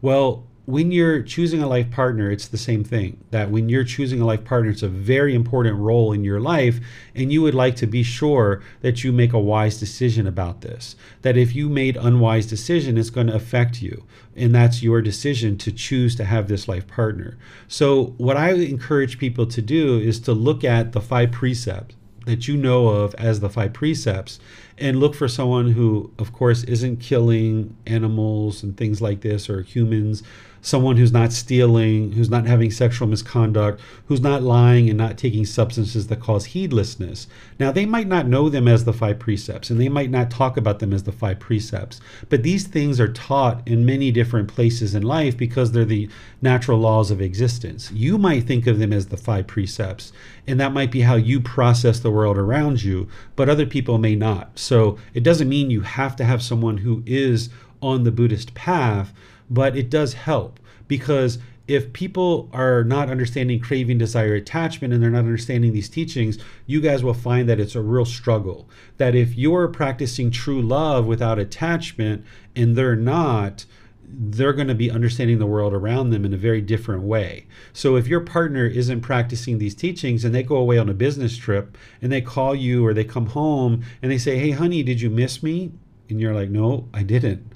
Well, when you're choosing a life partner, it's the same thing. That when you're choosing a life partner, it's a very important role in your life, and you would like to be sure that you make a wise decision about this. That if you made unwise decision, it's going to affect you, and that's your decision to choose to have this life partner. So, what I encourage people to do is to look at the five precepts that you know of as the five precepts and look for someone who, of course, isn't killing animals and things like this or humans someone who's not stealing, who's not having sexual misconduct, who's not lying and not taking substances that cause heedlessness. Now, they might not know them as the five precepts, and they might not talk about them as the five precepts, but these things are taught in many different places in life because they're the natural laws of existence. You might think of them as the five precepts, and that might be how you process the world around you, but other people may not. So it doesn't mean you have to have someone who is on the Buddhist path but it does help because if people are not understanding craving, desire, attachment, and they're not understanding these teachings, you guys will find that it's a real struggle. That if you're practicing true love without attachment and they're not, they're going to be understanding the world around them in a very different way. So if your partner isn't practicing these teachings and they go away on a business trip and they call you or they come home and they say, "Hey honey, did you miss me?" and you're like, "No, I didn't."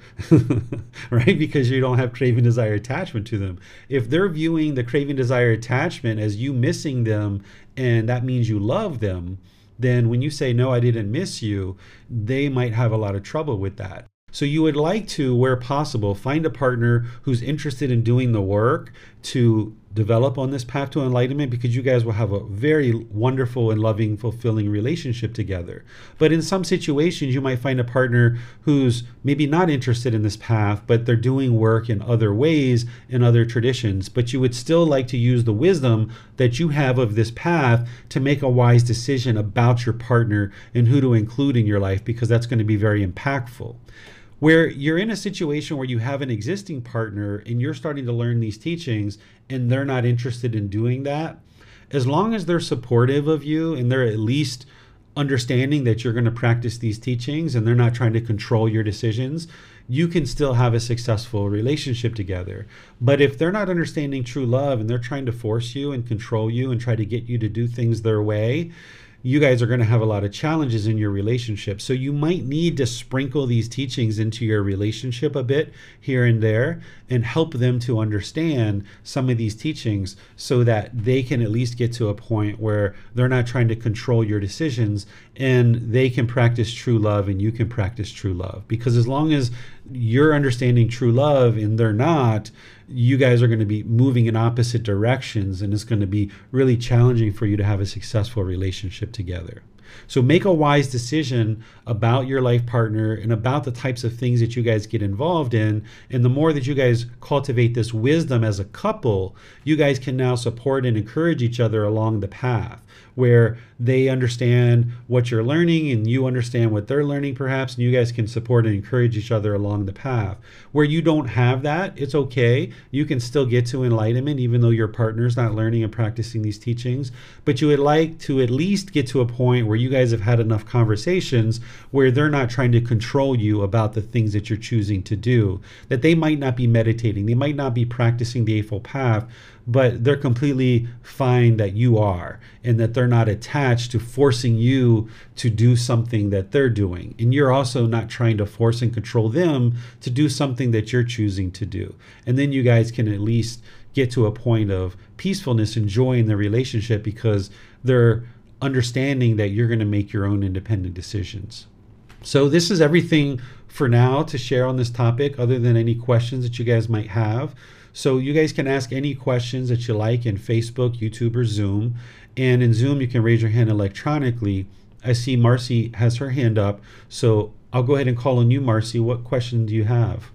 right? Because you don't have craving, desire, attachment to them. If they're viewing the craving, desire, attachment as you missing them and that means you love them, then when you say, No, I didn't miss you, they might have a lot of trouble with that. So you would like to, where possible, find a partner who's interested in doing the work to develop on this path to enlightenment because you guys will have a very wonderful and loving, fulfilling relationship together. But in some situations, you might find a partner who's maybe not interested in this path, but they're doing work in other ways, in other traditions. But you would still like to use the wisdom that you have of this path to make a wise decision about your partner and who to include in your life because that's going to be very impactful where you're in a situation where you have an existing partner and you're starting to learn these teachings and they're not interested in doing that, as long as they're supportive of you and they're at least understanding that you're going to practice these teachings and they're not trying to control your decisions, you can still have a successful relationship together. But if they're not understanding true love and they're trying to force you and control you and try to get you to do things their way, you guys are going to have a lot of challenges in your relationship. So you might need to sprinkle these teachings into your relationship a bit here and there and help them to understand some of these teachings so that they can at least get to a point where they're not trying to control your decisions and they can practice true love and you can practice true love. Because as long as you're understanding true love and they're not, you guys are going to be moving in opposite directions and it's going to be really challenging for you to have a successful relationship together. So make a wise decision about your life partner and about the types of things that you guys get involved in. And the more that you guys cultivate this wisdom as a couple, you guys can now support and encourage each other along the path where they understand what you're learning and you understand what they're learning perhaps and you guys can support and encourage each other along the path. Where you don't have that it's okay. You can still get to enlightenment even though your partner's not learning and practicing these teachings but you would like to at least get to a point where you guys have had enough conversations where they're not trying to control you about the things that you're choosing to do that they might not be meditating they might not be practicing the eightfold path but they're completely fine that you are and that they're not attached to forcing you to do something that they're doing. And you're also not trying to force and control them to do something that you're choosing to do. And then you guys can at least get to a point of peacefulness and joy in the relationship because they're understanding that you're going to make your own independent decisions. So, this is everything for now to share on this topic, other than any questions that you guys might have. So you guys can ask any questions that you like in Facebook, YouTube, or Zoom. And in Zoom, you can raise your hand electronically. I see Marcy has her hand up. So I'll go ahead and call on you, Marcy. What question do you have?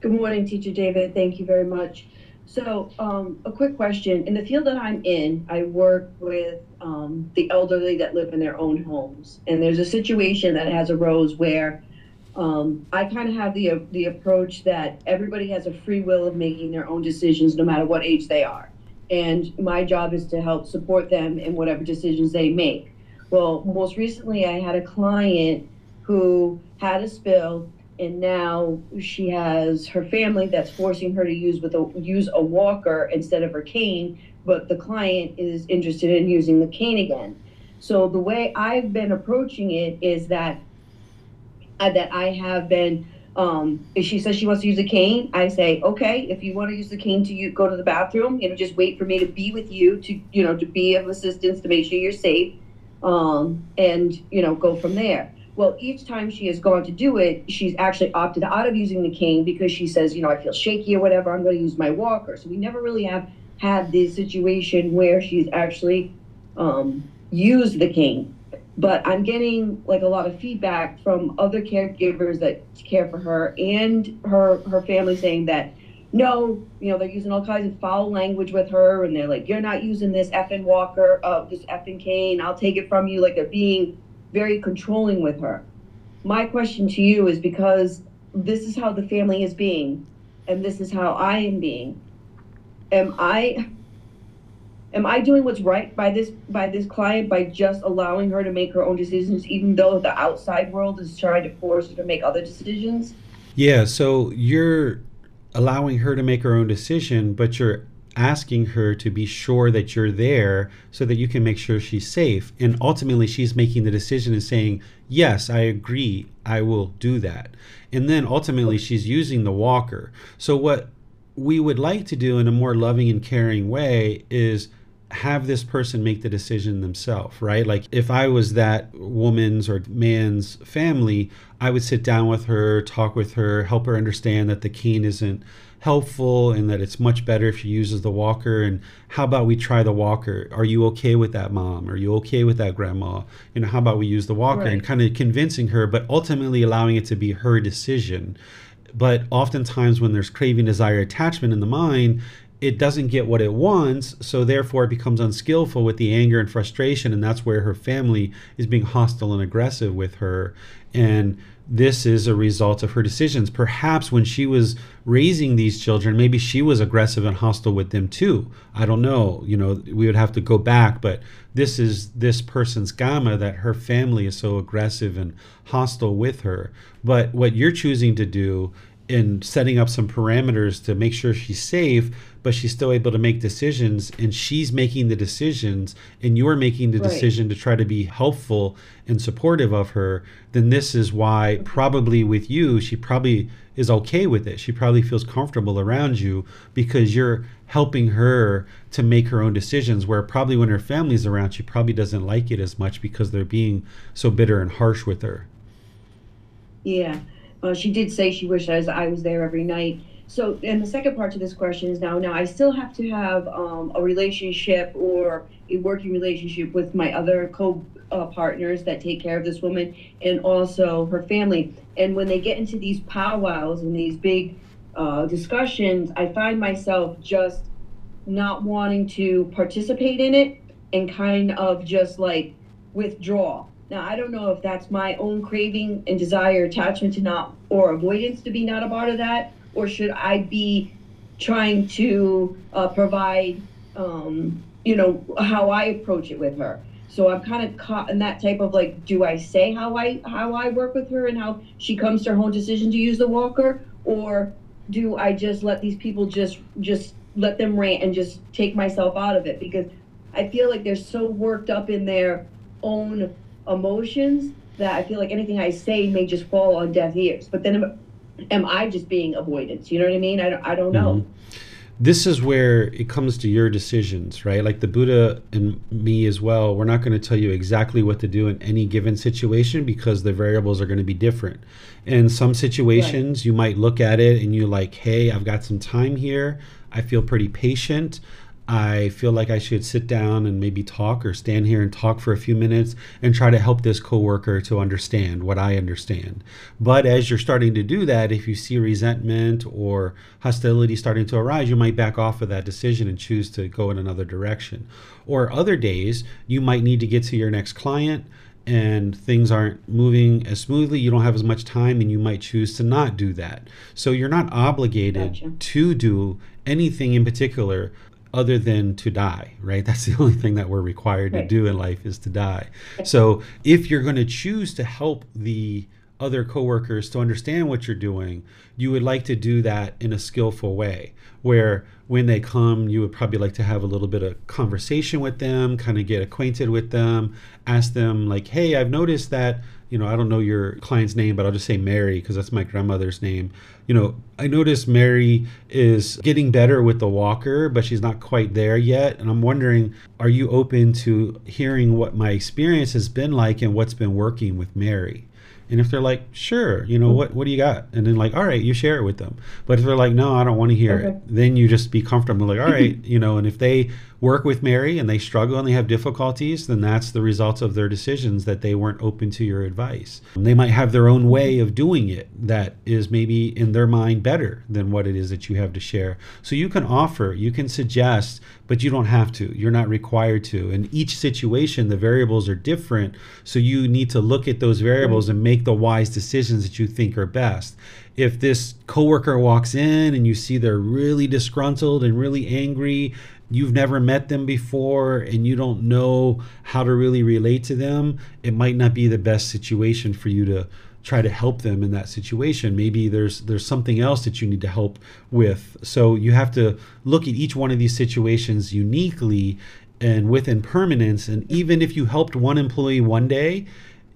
Good morning, Teacher David. Thank you very much. So, um, a quick question. In the field that I'm in, I work with um, the elderly that live in their own homes. And there's a situation that has arose where um, I kind of have the the approach that everybody has a free will of making their own decisions, no matter what age they are, and my job is to help support them in whatever decisions they make. Well, most recently, I had a client who had a spill, and now she has her family that's forcing her to use with a use a walker instead of her cane, but the client is interested in using the cane again. So the way I've been approaching it is that uh, that I have been. Um, if she says she wants to use a cane, I say, okay, if you want to use the cane to you, go to the bathroom, you know, just wait for me to be with you to, you know, to be of assistance to make sure you're safe, um, and you know, go from there. Well, each time she has gone to do it, she's actually opted out of using the cane because she says, you know, I feel shaky or whatever. I'm going to use my walker. So we never really have had this situation where she's actually um, used the cane but I'm getting like a lot of feedback from other caregivers that care for her and her her family saying that no, you know, they're using all kinds of foul language with her and they're like, You're not using this effing walker, uh, this effing cane, I'll take it from you. Like they're being very controlling with her. My question to you is because this is how the family is being. and this is how I am being. Am I am I doing what's right by this by this client by just allowing her to make her own decisions even though the outside world is trying to force her to make other decisions? Yeah, so you're allowing her to make her own decision, but you're asking her to be sure that you're there so that you can make sure she's safe. And ultimately, she's making the decision and saying, Yes, I agree, I will do that. And then ultimately, she's using the walker. So, what we would like to do in a more loving and caring way is have this person make the decision themselves, right? Like if I was that woman's or man's family, I would sit down with her, talk with her, help her understand that the cane isn't helpful and that it's much better if she uses the walker. And how about we try the walker? Are you okay with that mom? Are you okay with that grandma? You know how about we use the walker? Right. and kind of convincing her but ultimately allowing it to be her decision. But oftentimes when there's craving desire attachment in the mind it doesn't get what it wants, so therefore it becomes unskillful with the anger and frustration, and that's where her family is being hostile and aggressive with her. And this is a result of her decisions. Perhaps when she was raising these children, maybe she was aggressive and hostile with them too. I don't know. You know, we would have to go back, but this is this person's kamma that her family is so aggressive and hostile with her. But what you're choosing to do in setting up some parameters to make sure she's safe, but she's still able to make decisions and she's making the decisions and you're making the right. decision to try to be helpful and supportive of her, then this is why probably with you, she probably is okay with it. She probably feels comfortable around you because you're helping her to make her own decisions where probably when her family's around, she probably doesn't like it as much because they're being so bitter and harsh with her. Yeah. Well, she did say she wished I was, I was there every night. So, and the second part to this question is now, now I still have to have um, a relationship or a working relationship with my other co uh, partners that take care of this woman and also her family. And when they get into these powwows and these big uh, discussions, I find myself just not wanting to participate in it and kind of just like withdraw. Now, I don't know if that's my own craving and desire, attachment to not, or avoidance to be not a part of that, or should I be trying to uh, provide, um, you know, how I approach it with her? So I'm kind of caught in that type of like, do I say how I how I work with her and how she comes to her own decision to use the walker, or do I just let these people just just let them rant and just take myself out of it because I feel like they're so worked up in their own emotions that I feel like anything I say may just fall on deaf ears. But then am, I just being avoidance? You know what I mean? I don't, I don't know. Mm-hmm. This is where it comes to your decisions, right? Like the Buddha and me as well, we're not going to tell you exactly what to do in any given situation because the variables are going to be different. In some situations, right. you might look at it and you're like, hey, I've got some time here. I feel pretty patient. I feel like I should sit down and maybe talk or stand here and talk for a few minutes and try to help this coworker to understand what I understand. But as you're starting to do that, if you see resentment or hostility starting to arise, you might back off of that decision and choose to go in another direction. Or other days, you might need to get to your next client and things aren't moving as smoothly, you don't have as much time, and you might choose to not do that. So you're not obligated gotcha. to do anything in particular other than to die, right? That's the only thing that we're required right. to do in life is to die. So if you're going to choose to help the other coworkers to understand what you're doing, you would like to do that in a skillful way where when they come, you would probably like to have a little bit of conversation with them, kind of get acquainted with them, ask them like, "Hey, I've noticed that you know, I don't know your client's name, but I'll just say Mary because that's my grandmother's name. You know, I noticed Mary is getting better with the walker, but she's not quite there yet. And I'm wondering, are you open to hearing what my experience has been like and what's been working with Mary? And if they're like, sure, you know, what what do you got? And then like, all right, you share it with them. But if they're like, no, I don't want to hear okay. it, then you just be comfortable, like, all right, you know, and if they work with Mary and they struggle and they have difficulties, then that's the result of their decisions that they weren't open to your advice. They might have their own way of doing it that is maybe in their mind better than what it is that you have to share. So you can offer, you can suggest, but you don't have to. You're not required to. In each situation, the variables are different. So you need to look at those variables and make the wise decisions that you think are best. If this coworker walks in and you see they're really disgruntled and really angry, you've never met them before and you don't know how to really relate to them, it might not be the best situation for you to try to help them in that situation. Maybe there's there's something else that you need to help with. So you have to look at each one of these situations uniquely and with impermanence and even if you helped one employee one day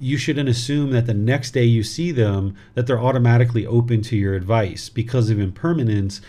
you shouldn't assume that the next day you see them that they're automatically open to your advice. Because of impermanence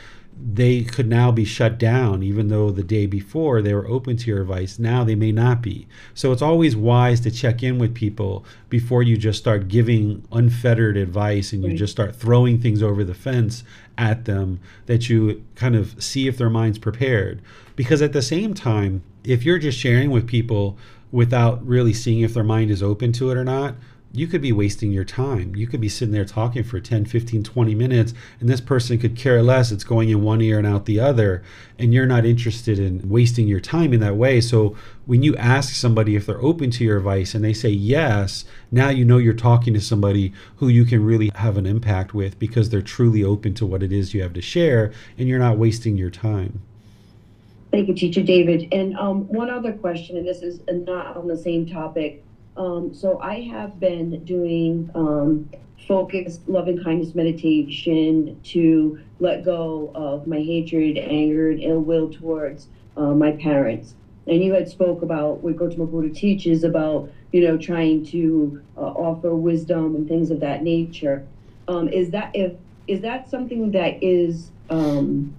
they could now be shut down, even though the day before they were open to your advice. Now they may not be. So it's always wise to check in with people before you just start giving unfettered advice and you right. just start throwing things over the fence at them that you kind of see if their mind's prepared. Because at the same time, if you're just sharing with people without really seeing if their mind is open to it or not, you could be wasting your time. You could be sitting there talking for 10, 15, 20 minutes, and this person could care less. It's going in one ear and out the other, and you're not interested in wasting your time in that way. So, when you ask somebody if they're open to your advice and they say yes, now you know you're talking to somebody who you can really have an impact with because they're truly open to what it is you have to share, and you're not wasting your time. Thank you, Teacher David. And um, one other question, and this is not on the same topic um, so I have been doing um, focused loving kindness meditation to let go of my hatred, anger, and ill will towards uh, my parents. And you had spoke about what Gotama Buddha teaches about, you know, trying to uh, offer wisdom and things of that nature. Um, is that if is that something that is um,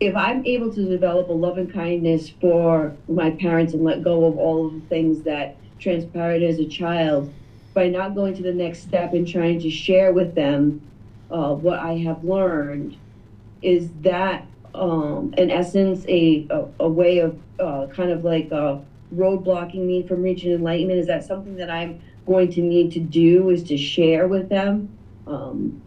if I'm able to develop a loving kindness for my parents and let go of all of the things that transpired as a child by not going to the next step and trying to share with them uh, what I have learned. Is that, um, in essence, a, a, a way of uh, kind of like uh, roadblocking me from reaching enlightenment? Is that something that I'm going to need to do? Is to share with them? Um,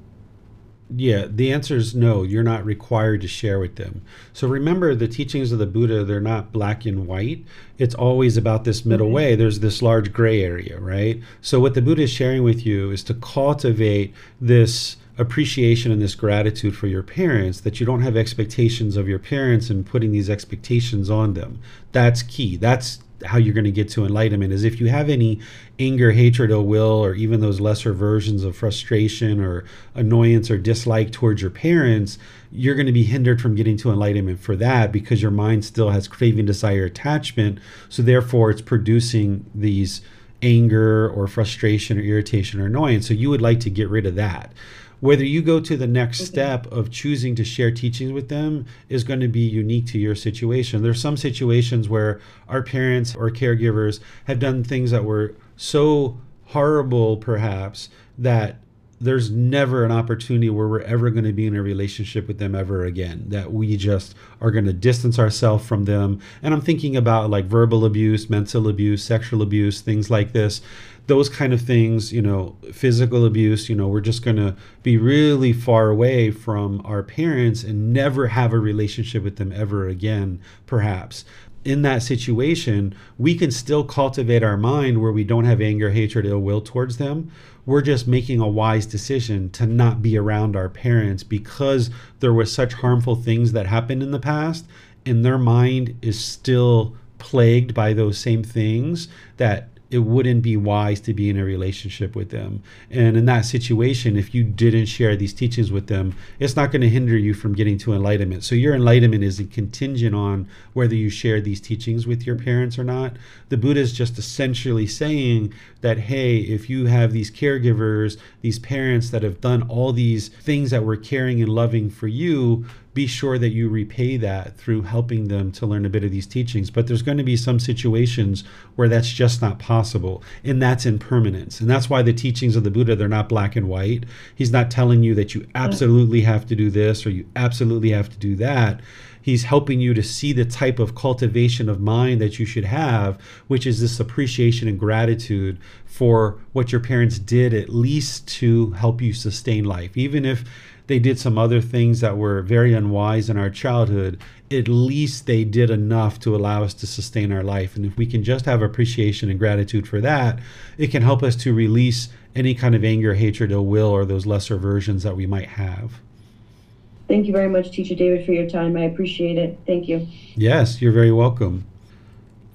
yeah, the answer is no. You're not required to share with them. So remember, the teachings of the Buddha, they're not black and white. It's always about this middle mm-hmm. way. There's this large gray area, right? So what the Buddha is sharing with you is to cultivate this appreciation and this gratitude for your parents that you don't have expectations of your parents and putting these expectations on them. That's key. That's how you're going to get to enlightenment is if you have any anger, hatred, ill will, or even those lesser versions of frustration or annoyance or dislike towards your parents, you're going to be hindered from getting to enlightenment for that because your mind still has craving, desire, attachment. So therefore, it's producing these anger or frustration or irritation or annoyance. So you would like to get rid of that whether you go to the next mm-hmm. step of choosing to share teachings with them is going to be unique to your situation. There's some situations where our parents or caregivers have done things that were so horrible, perhaps, that there's never an opportunity where we're ever going to be in a relationship with them ever again that we just are going to distance ourselves from them and i'm thinking about like verbal abuse mental abuse sexual abuse things like this those kind of things, you know, physical abuse, you know, we're just going to be really far away from our parents and never have a relationship with them ever again, perhaps. In that situation, we can still cultivate our mind where we don't have anger, hatred, ill will towards them. We're just making a wise decision to not be around our parents because there were such harmful things that happened in the past, and their mind is still plagued by those same things that it wouldn't be wise to be in a relationship with them. And in that situation, if you didn't share these teachings with them, it's not going to hinder you from getting to enlightenment. So your enlightenment is contingent on whether you share these teachings with your parents or not. The Buddha is just essentially saying that, hey, if you have these caregivers, these parents that have done all these things that were caring and loving for you, be sure that you repay that through helping them to learn a bit of these teachings. But there's going to be some situations where that's just not possible, and that's impermanence. And that's why the teachings of the Buddha, they're not black and white. He's not telling you that you mm. absolutely have to do this or you absolutely have to do that. He's helping you to see the type of cultivation of mind that you should have, which is this appreciation and gratitude for what your parents did, at least to help you sustain life. Even if they did some other things that were very unwise in our childhood, at least they did enough to allow us to sustain our life. And if we can just have appreciation and gratitude for that, it can help us to release any kind of anger, hatred, ill will, or those lesser versions that we might have. Thank you very much, Teacher David, for your time. I appreciate it. Thank you. Yes, you're very welcome.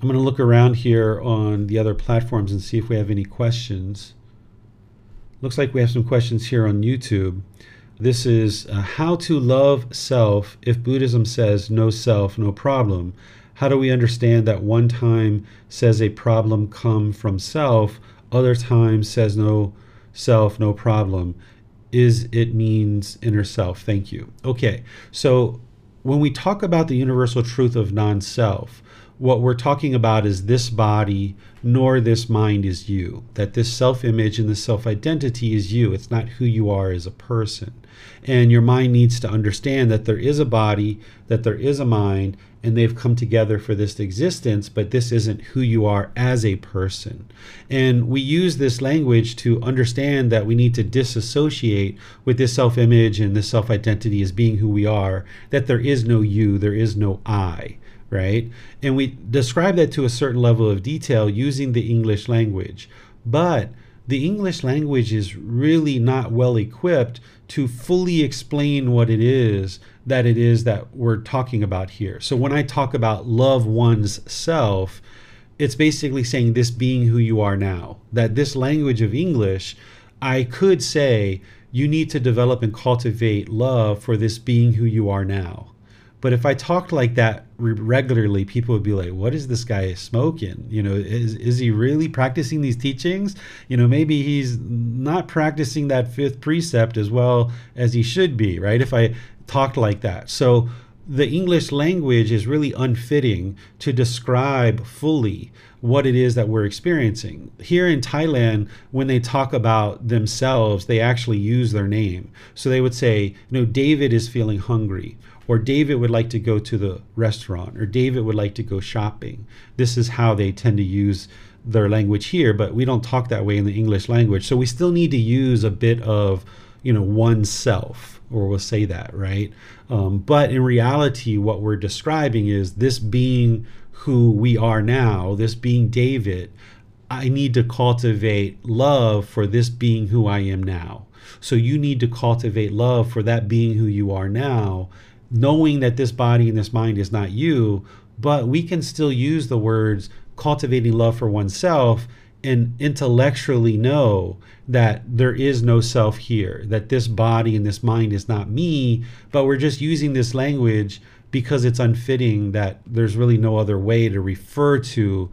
I'm going to look around here on the other platforms and see if we have any questions. Looks like we have some questions here on YouTube. This is uh, how to love self if Buddhism says no self, no problem. How do we understand that one time says a problem come from self, other time says no self, no problem? Is it means inner self? Thank you. Okay, so when we talk about the universal truth of non self, what we're talking about is this body nor this mind is you that this self-image and this self-identity is you it's not who you are as a person and your mind needs to understand that there is a body that there is a mind and they've come together for this existence but this isn't who you are as a person and we use this language to understand that we need to disassociate with this self-image and this self-identity as being who we are that there is no you there is no i right? And we describe that to a certain level of detail using the English language. But the English language is really not well equipped to fully explain what it is that it is that we're talking about here. So when I talk about love one's self, it's basically saying this being who you are now. That this language of English, I could say you need to develop and cultivate love for this being who you are now. But if I talked like that regularly, people would be like, "What is this guy smoking? You know, is is he really practicing these teachings? You know, maybe he's not practicing that fifth precept as well as he should be, right? If I talked like that, so the English language is really unfitting to describe fully what it is that we're experiencing. Here in Thailand, when they talk about themselves, they actually use their name. So they would say, you know, David is feeling hungry or David would like to go to the restaurant, or David would like to go shopping. This is how they tend to use their language here, but we don't talk that way in the English language. So we still need to use a bit of, you know, oneself, or we'll say that, right? Um, but in reality, what we're describing is this being who we are now, this being David. I need to cultivate love for this being who I am now. So you need to cultivate love for that being who you are now knowing that this body and this mind is not you, but we can still use the words cultivating love for oneself and intellectually know that there is no self here, that this body and this mind is not me, but we're just using this language because it's unfitting that there's really no other way to refer to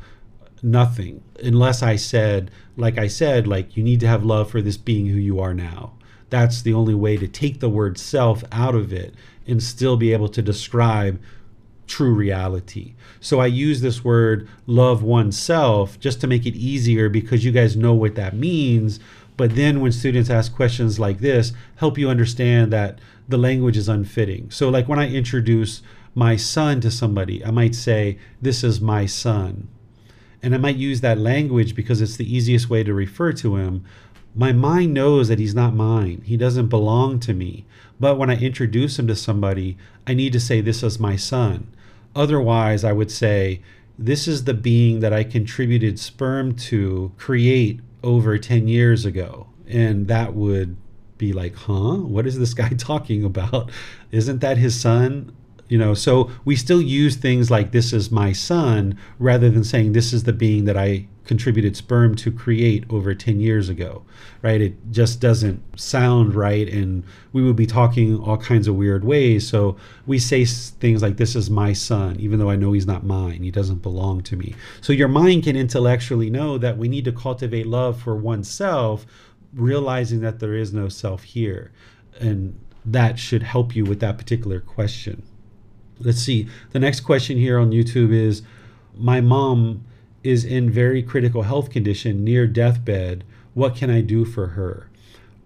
nothing unless I said, like I said, like you need to have love for this being who you are now. That's the only way to take the word self out of it and still be able to describe true reality. So I use this word love oneself just to make it easier because you guys know what that means. But then when students ask questions like this, help you understand that the language is unfitting. So, like when I introduce my son to somebody, I might say, This is my son. And I might use that language because it's the easiest way to refer to him. My mind knows that he's not mine, he doesn't belong to me. But when I introduce him to somebody, I need to say, This is my son. Otherwise, I would say, This is the being that I contributed sperm to create over 10 years ago. And that would be like, Huh? What is this guy talking about? Isn't that his son? You know, so we still use things like, This is my son, rather than saying, This is the being that I contributed sperm to create over 10 years ago, right? It just doesn't sound right. And we would be talking all kinds of weird ways. So we say things like, This is my son, even though I know he's not mine. He doesn't belong to me. So your mind can intellectually know that we need to cultivate love for oneself, realizing that there is no self here. And that should help you with that particular question. Let's see. The next question here on YouTube is My mom is in very critical health condition near deathbed what can i do for her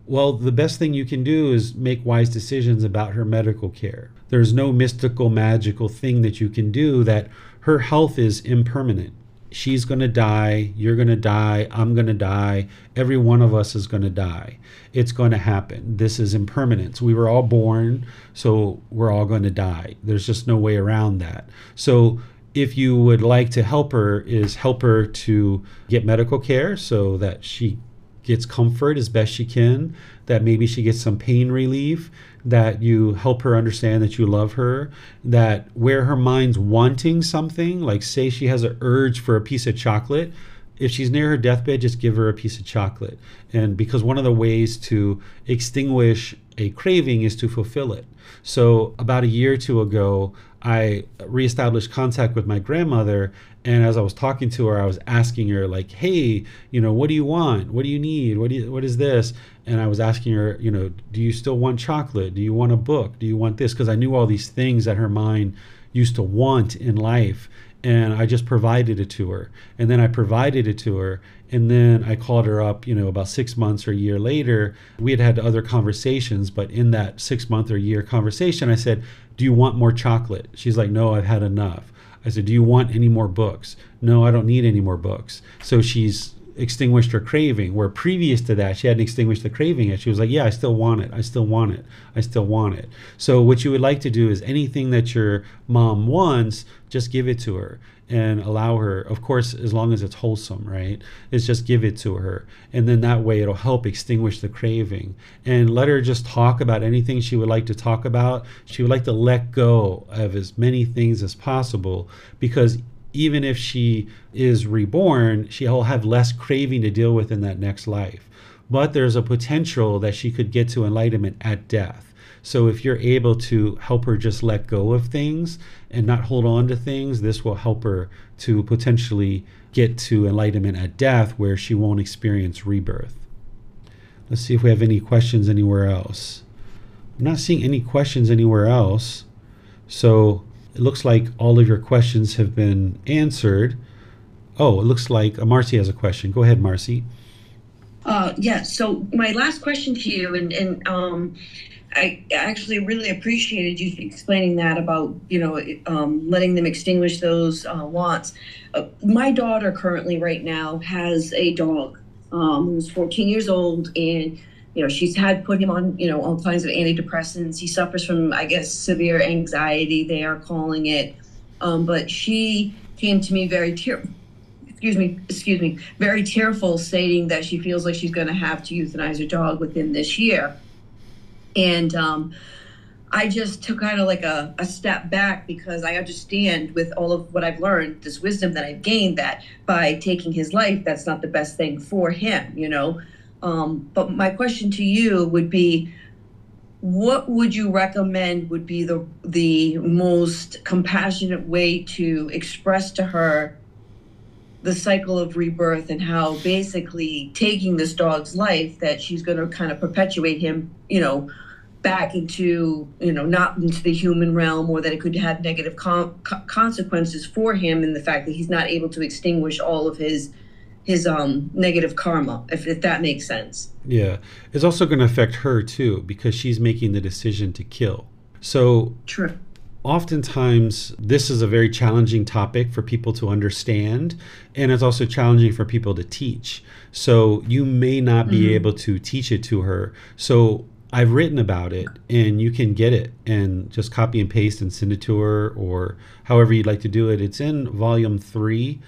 well the best thing you can do is make wise decisions about her medical care there's no mystical magical thing that you can do that her health is impermanent she's going to die, you're going to die, I'm going to die, every one of us is going to die. It's going to happen. This is impermanence. We were all born, so we're all going to die. There's just no way around that. So if you would like to help her is help her to get medical care so that she gets comfort as best she can, that maybe she gets some pain relief, that you help her understand that you love her, that where her mind's wanting something, like say she has an urge for a piece of chocolate, if she's near her deathbed, just give her a piece of chocolate. And because one of the ways to extinguish a craving is to fulfill it. So, about a year or two ago, I reestablished contact with my grandmother. And as I was talking to her, I was asking her, like, hey, you know, what do you want? What do you need? What, do you, what is this? And I was asking her, you know, do you still want chocolate? Do you want a book? Do you want this? Because I knew all these things that her mind used to want in life and I just provided it to her. And then I provided it to her. And then I called her up, you know, about six months or a year later. We had had other conversations, but in that six month or year conversation, I said, Do you want more chocolate? She's like, No, I've had enough. I said, Do you want any more books? No, I don't need any more books. So she's extinguished her craving where previous to that she hadn't extinguished the craving yet she was like yeah i still want it i still want it i still want it so what you would like to do is anything that your mom wants just give it to her and allow her of course as long as it's wholesome right is just give it to her and then that way it'll help extinguish the craving and let her just talk about anything she would like to talk about she would like to let go of as many things as possible because even if she is reborn, she'll have less craving to deal with in that next life. But there's a potential that she could get to enlightenment at death. So if you're able to help her just let go of things and not hold on to things, this will help her to potentially get to enlightenment at death where she won't experience rebirth. Let's see if we have any questions anywhere else. I'm not seeing any questions anywhere else. So it looks like all of your questions have been answered. Oh, it looks like uh, Marcy has a question. Go ahead, Marcy. Uh, yeah. So my last question to you, and and um, I actually really appreciated you explaining that about you know um, letting them extinguish those uh, wants. Uh, my daughter currently right now has a dog um, who's 14 years old and you know, she's had put him on, you know, all kinds of antidepressants. He suffers from, I guess, severe anxiety, they are calling it. Um, but she came to me very tear, excuse me, excuse me, very tearful, stating that she feels like she's going to have to euthanize her dog within this year. And um, I just took kind of like a, a step back because I understand with all of what I've learned, this wisdom that I've gained, that by taking his life, that's not the best thing for him, you know. Um, but my question to you would be, what would you recommend would be the the most compassionate way to express to her the cycle of rebirth and how basically taking this dog's life that she's going to kind of perpetuate him, you know, back into you know not into the human realm or that it could have negative com- consequences for him in the fact that he's not able to extinguish all of his his um negative karma if, if that makes sense. Yeah. It's also going to affect her too because she's making the decision to kill. So true oftentimes this is a very challenging topic for people to understand and it's also challenging for people to teach so you may not be mm-hmm. able to teach it to her so I've written about it and you can get it and just copy and paste and send it to her or however you'd like to do it. It's in volume three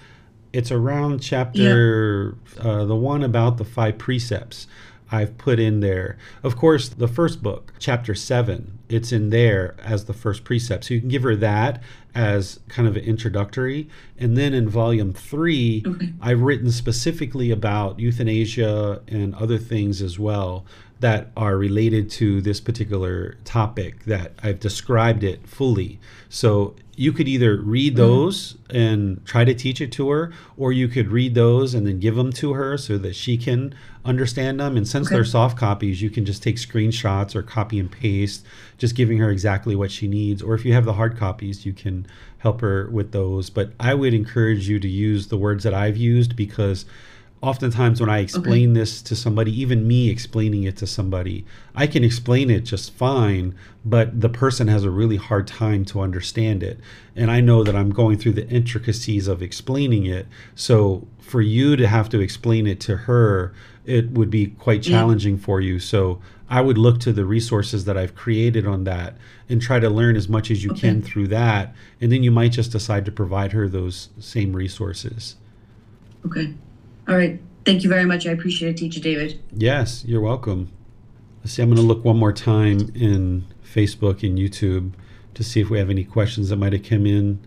it's around chapter yeah. uh, the one about the five precepts I've put in there. Of course, the first book, chapter seven, it's in there as the first precept. So you can give her that as kind of an introductory. And then in volume three, okay. I've written specifically about euthanasia and other things as well that are related to this particular topic that I've described it fully. So you could either read mm-hmm. those mm-hmm. and try to teach it to her, or you could read those and then give them to her so that she can understand them. And since okay. they're soft copies, you can just take screenshots or copy and paste, just giving her exactly what she needs. Or if you have the hard copies, you can help her with those. But I would encourage you to use the words that I've used because oftentimes when I explain okay. this to somebody, even me explaining it to somebody, I can explain it just fine, but the person has a really hard time to understand it. And I know that I'm going through the intricacies of explaining it. So for you to have to explain it to her, it would be quite challenging yeah. for you. So I would look to the resources that I've created on that and try to learn as much as you okay. can through that. And then you might just decide to provide her those same resources. Okay. All right. Thank you very much. I appreciate it, Teacher David. Yes, you're welcome. Let's see, I'm going to look one more time in Facebook and YouTube to see if we have any questions that might have come in.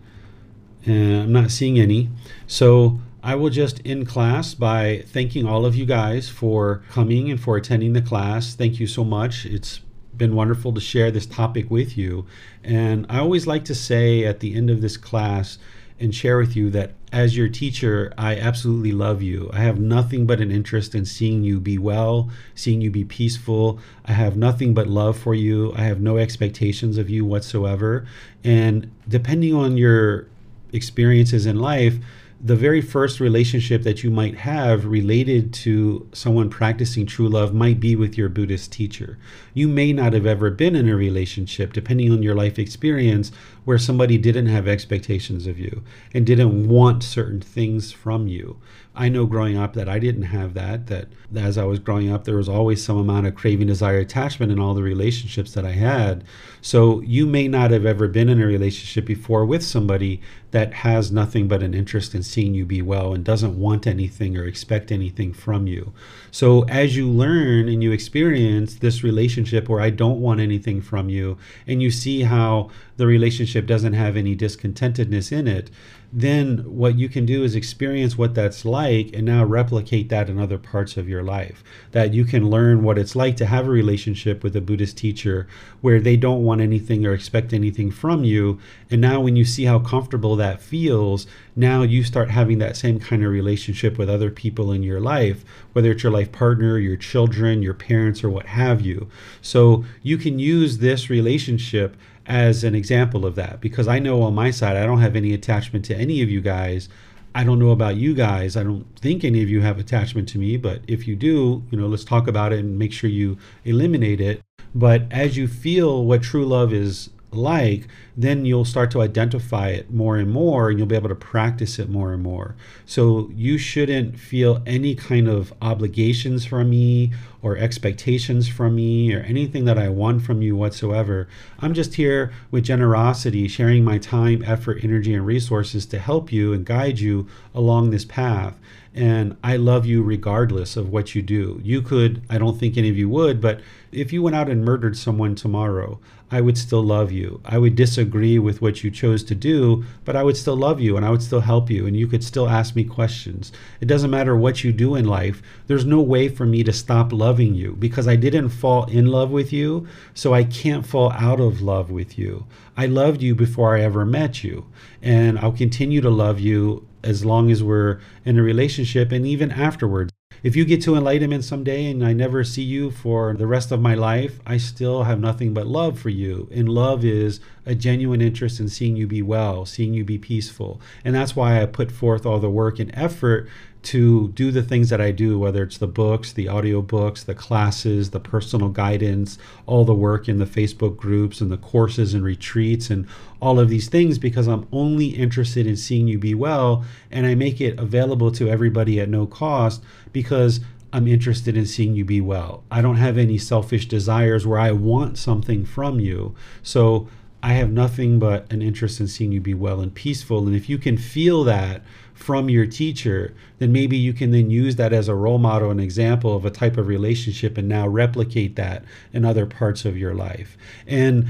And I'm not seeing any. So I will just end class by thanking all of you guys for coming and for attending the class. Thank you so much. It's been wonderful to share this topic with you. And I always like to say at the end of this class, and share with you that as your teacher, I absolutely love you. I have nothing but an interest in seeing you be well, seeing you be peaceful. I have nothing but love for you. I have no expectations of you whatsoever. And depending on your experiences in life, the very first relationship that you might have related to someone practicing true love might be with your Buddhist teacher. You may not have ever been in a relationship, depending on your life experience, where somebody didn't have expectations of you and didn't want certain things from you. I know growing up that I didn't have that, that as I was growing up, there was always some amount of craving, desire, attachment in all the relationships that I had. So you may not have ever been in a relationship before with somebody that has nothing but an interest in seeing you be well and doesn't want anything or expect anything from you. So as you learn and you experience this relationship where I don't want anything from you, and you see how the relationship doesn't have any discontentedness in it, then what you can do is experience what that's like and now replicate that in other parts of your life. That you can learn what it's like to have a relationship with a Buddhist teacher where they don't want anything or expect anything from you. And now, when you see how comfortable that feels, now you start having that same kind of relationship with other people in your life, whether it's your life partner, your children, your parents, or what have you. So you can use this relationship as an example of that because I know on my side I don't have any attachment to any of you guys. I don't know about you guys. I don't think any of you have attachment to me, but if you do, you know, let's talk about it and make sure you eliminate it. But as you feel what true love is like, then you'll start to identify it more and more and you'll be able to practice it more and more. So you shouldn't feel any kind of obligations from me or expectations from me or anything that I want from you whatsoever. I'm just here with generosity, sharing my time, effort, energy, and resources to help you and guide you along this path and I love you regardless of what you do. You could, I don't think any of you would, but if you went out and murdered someone tomorrow, I would still love you. I would disagree with what you chose to do, but I would still love you and I would still help you and you could still ask me questions. It doesn't matter what you do in life. There's no way for me to stop loving you because I didn't fall in love with you, so I can't fall out of love with you. I loved you before I ever met you, and I'll continue to love you as long as we're in a relationship and even afterwards. If you get to enlightenment someday and I never see you for the rest of my life, I still have nothing but love for you. And love is a genuine interest in seeing you be well, seeing you be peaceful. And that's why I put forth all the work and effort to do the things that I do, whether it's the books, the audio books, the classes, the personal guidance, all the work in the Facebook groups and the courses and retreats and all of these things because I'm only interested in seeing you be well and I make it available to everybody at no cost because I'm interested in seeing you be well. I don't have any selfish desires where I want something from you. So I have nothing but an interest in seeing you be well and peaceful. And if you can feel that from your teacher, then maybe you can then use that as a role model, an example of a type of relationship, and now replicate that in other parts of your life. And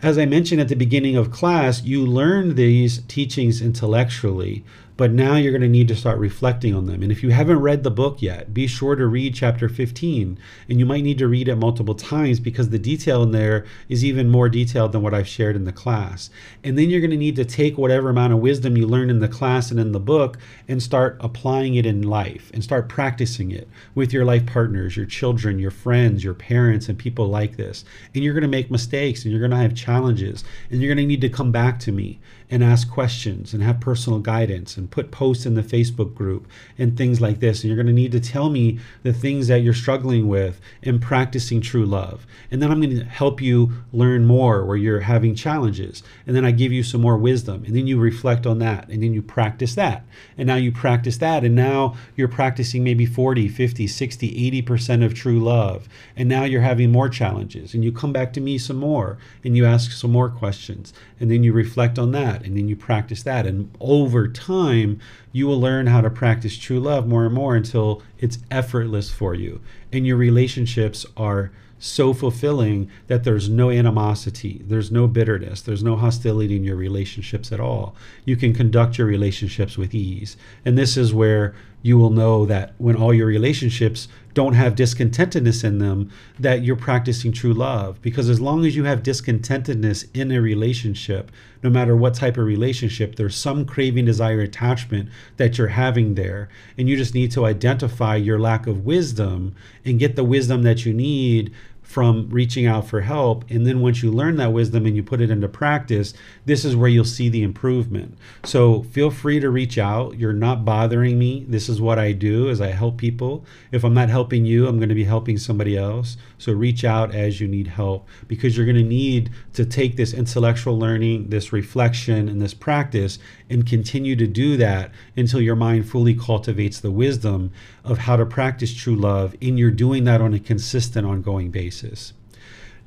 as I mentioned at the beginning of class, you learn these teachings intellectually, but now you're going to need to start reflecting on them. And if you haven't read the book yet, be sure to read chapter 15. And you might need to read it multiple times because the detail in there is even more detailed than what I've shared in the class. And then you're going to need to take whatever amount of wisdom you learn in the class and in the book and start applying it in life and start practicing it with your life partners, your children, your friends, your parents, and people like this. And you're going to make mistakes and you're going to have challenges and you're going to need to come back to me and ask questions and have personal guidance and put posts in the Facebook group and things like this. And you're going to need to tell me the things that you're struggling with in practicing true love. And then I'm going to help you learn more where you're having challenges. And then I give you some more wisdom. And then you reflect on that. And then you practice that. And now you practice that. And now you're practicing maybe 40, 50, 60, 80% of true love. And now you're having more challenges. And you come back to me some more and you ask some more questions. And then you reflect on that. And then you practice that. And over time, you will learn how to practice true love more and more until it's effortless for you. And your relationships are so fulfilling that there's no animosity, there's no bitterness, there's no hostility in your relationships at all. You can conduct your relationships with ease. And this is where you will know that when all your relationships don't have discontentedness in them, that you're practicing true love. Because as long as you have discontentedness in a relationship, no matter what type of relationship, there's some craving, desire, attachment that you're having there. And you just need to identify your lack of wisdom and get the wisdom that you need from reaching out for help. And then once you learn that wisdom and you put it into practice, this is where you'll see the improvement. So feel free to reach out. You're not bothering me. This is what I do is I help people. If I'm not helping you, I'm going to be helping somebody else. So reach out as you need help because you're going to need to take this intellectual learning, this reflection, and this practice and continue to do that until your mind fully cultivates the wisdom of how to practice true love. And you're doing that on a consistent, ongoing basis.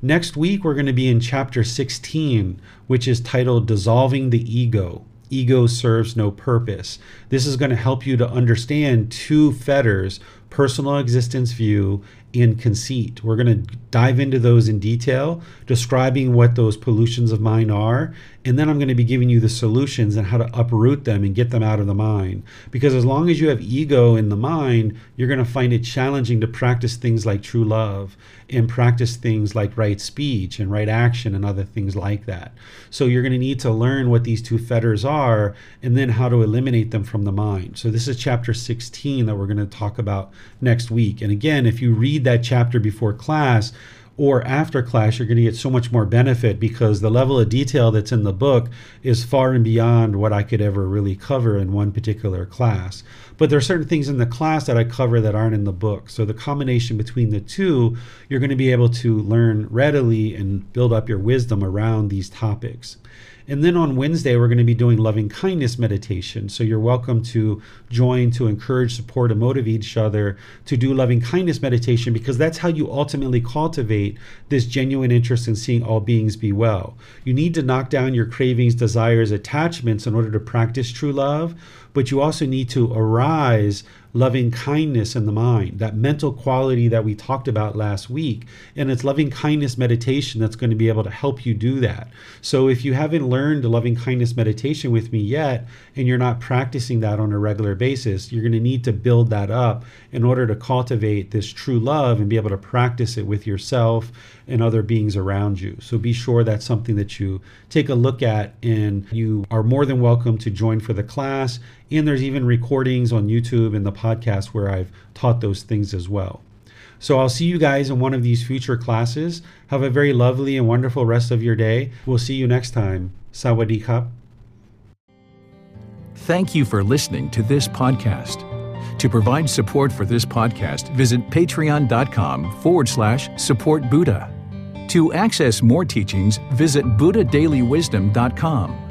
Next week, we're going to be in chapter 16, which is titled Dissolving the Ego. Ego serves no purpose. This is going to help you to understand two fetters personal existence view and conceit. We're going to dive into those in detail, describing what those pollutions of mind are, and then I'm going to be giving you the solutions and how to uproot them and get them out of the mind. Because as long as you have ego in the mind, you're going to find it challenging to practice things like true love and practice things like right speech and right action and other things like that. So you're going to need to learn what these two fetters are and then how to eliminate them from the mind. So this is chapter 16 that we're going to talk about next week. And again, if you read that chapter before class, or after class, you're going to get so much more benefit because the level of detail that's in the book is far and beyond what I could ever really cover in one particular class. But there are certain things in the class that I cover that aren't in the book. So the combination between the two, you're going to be able to learn readily and build up your wisdom around these topics. And then on Wednesday, we're going to be doing loving kindness meditation. So you're welcome to join to encourage, support, and motivate each other to do loving kindness meditation because that's how you ultimately cultivate this genuine interest in seeing all beings be well. You need to knock down your cravings, desires, attachments in order to practice true love, but you also need to arise loving kindness in the mind, that mental quality that we talked about last week. And it's loving kindness meditation that's going to be able to help you do that. So if you haven't learned loving kindness meditation with me yet, and you're not practicing that on a regular basis, you're going to need to build that up in order to cultivate this true love and be able to practice it with yourself and other beings around you. So be sure that's something that you take a look at, and you are more than welcome to join for the class. And there's even recordings on YouTube and the podcast where I've taught those things as well. So I'll see you guys in one of these future classes. Have a very lovely and wonderful rest of your day. We'll see you next time. Sawadee. Thank you for listening to this podcast. To provide support for this podcast, visit patreon.com forward slash support Buddha. To access more teachings, visit buddhadailywisdom.com.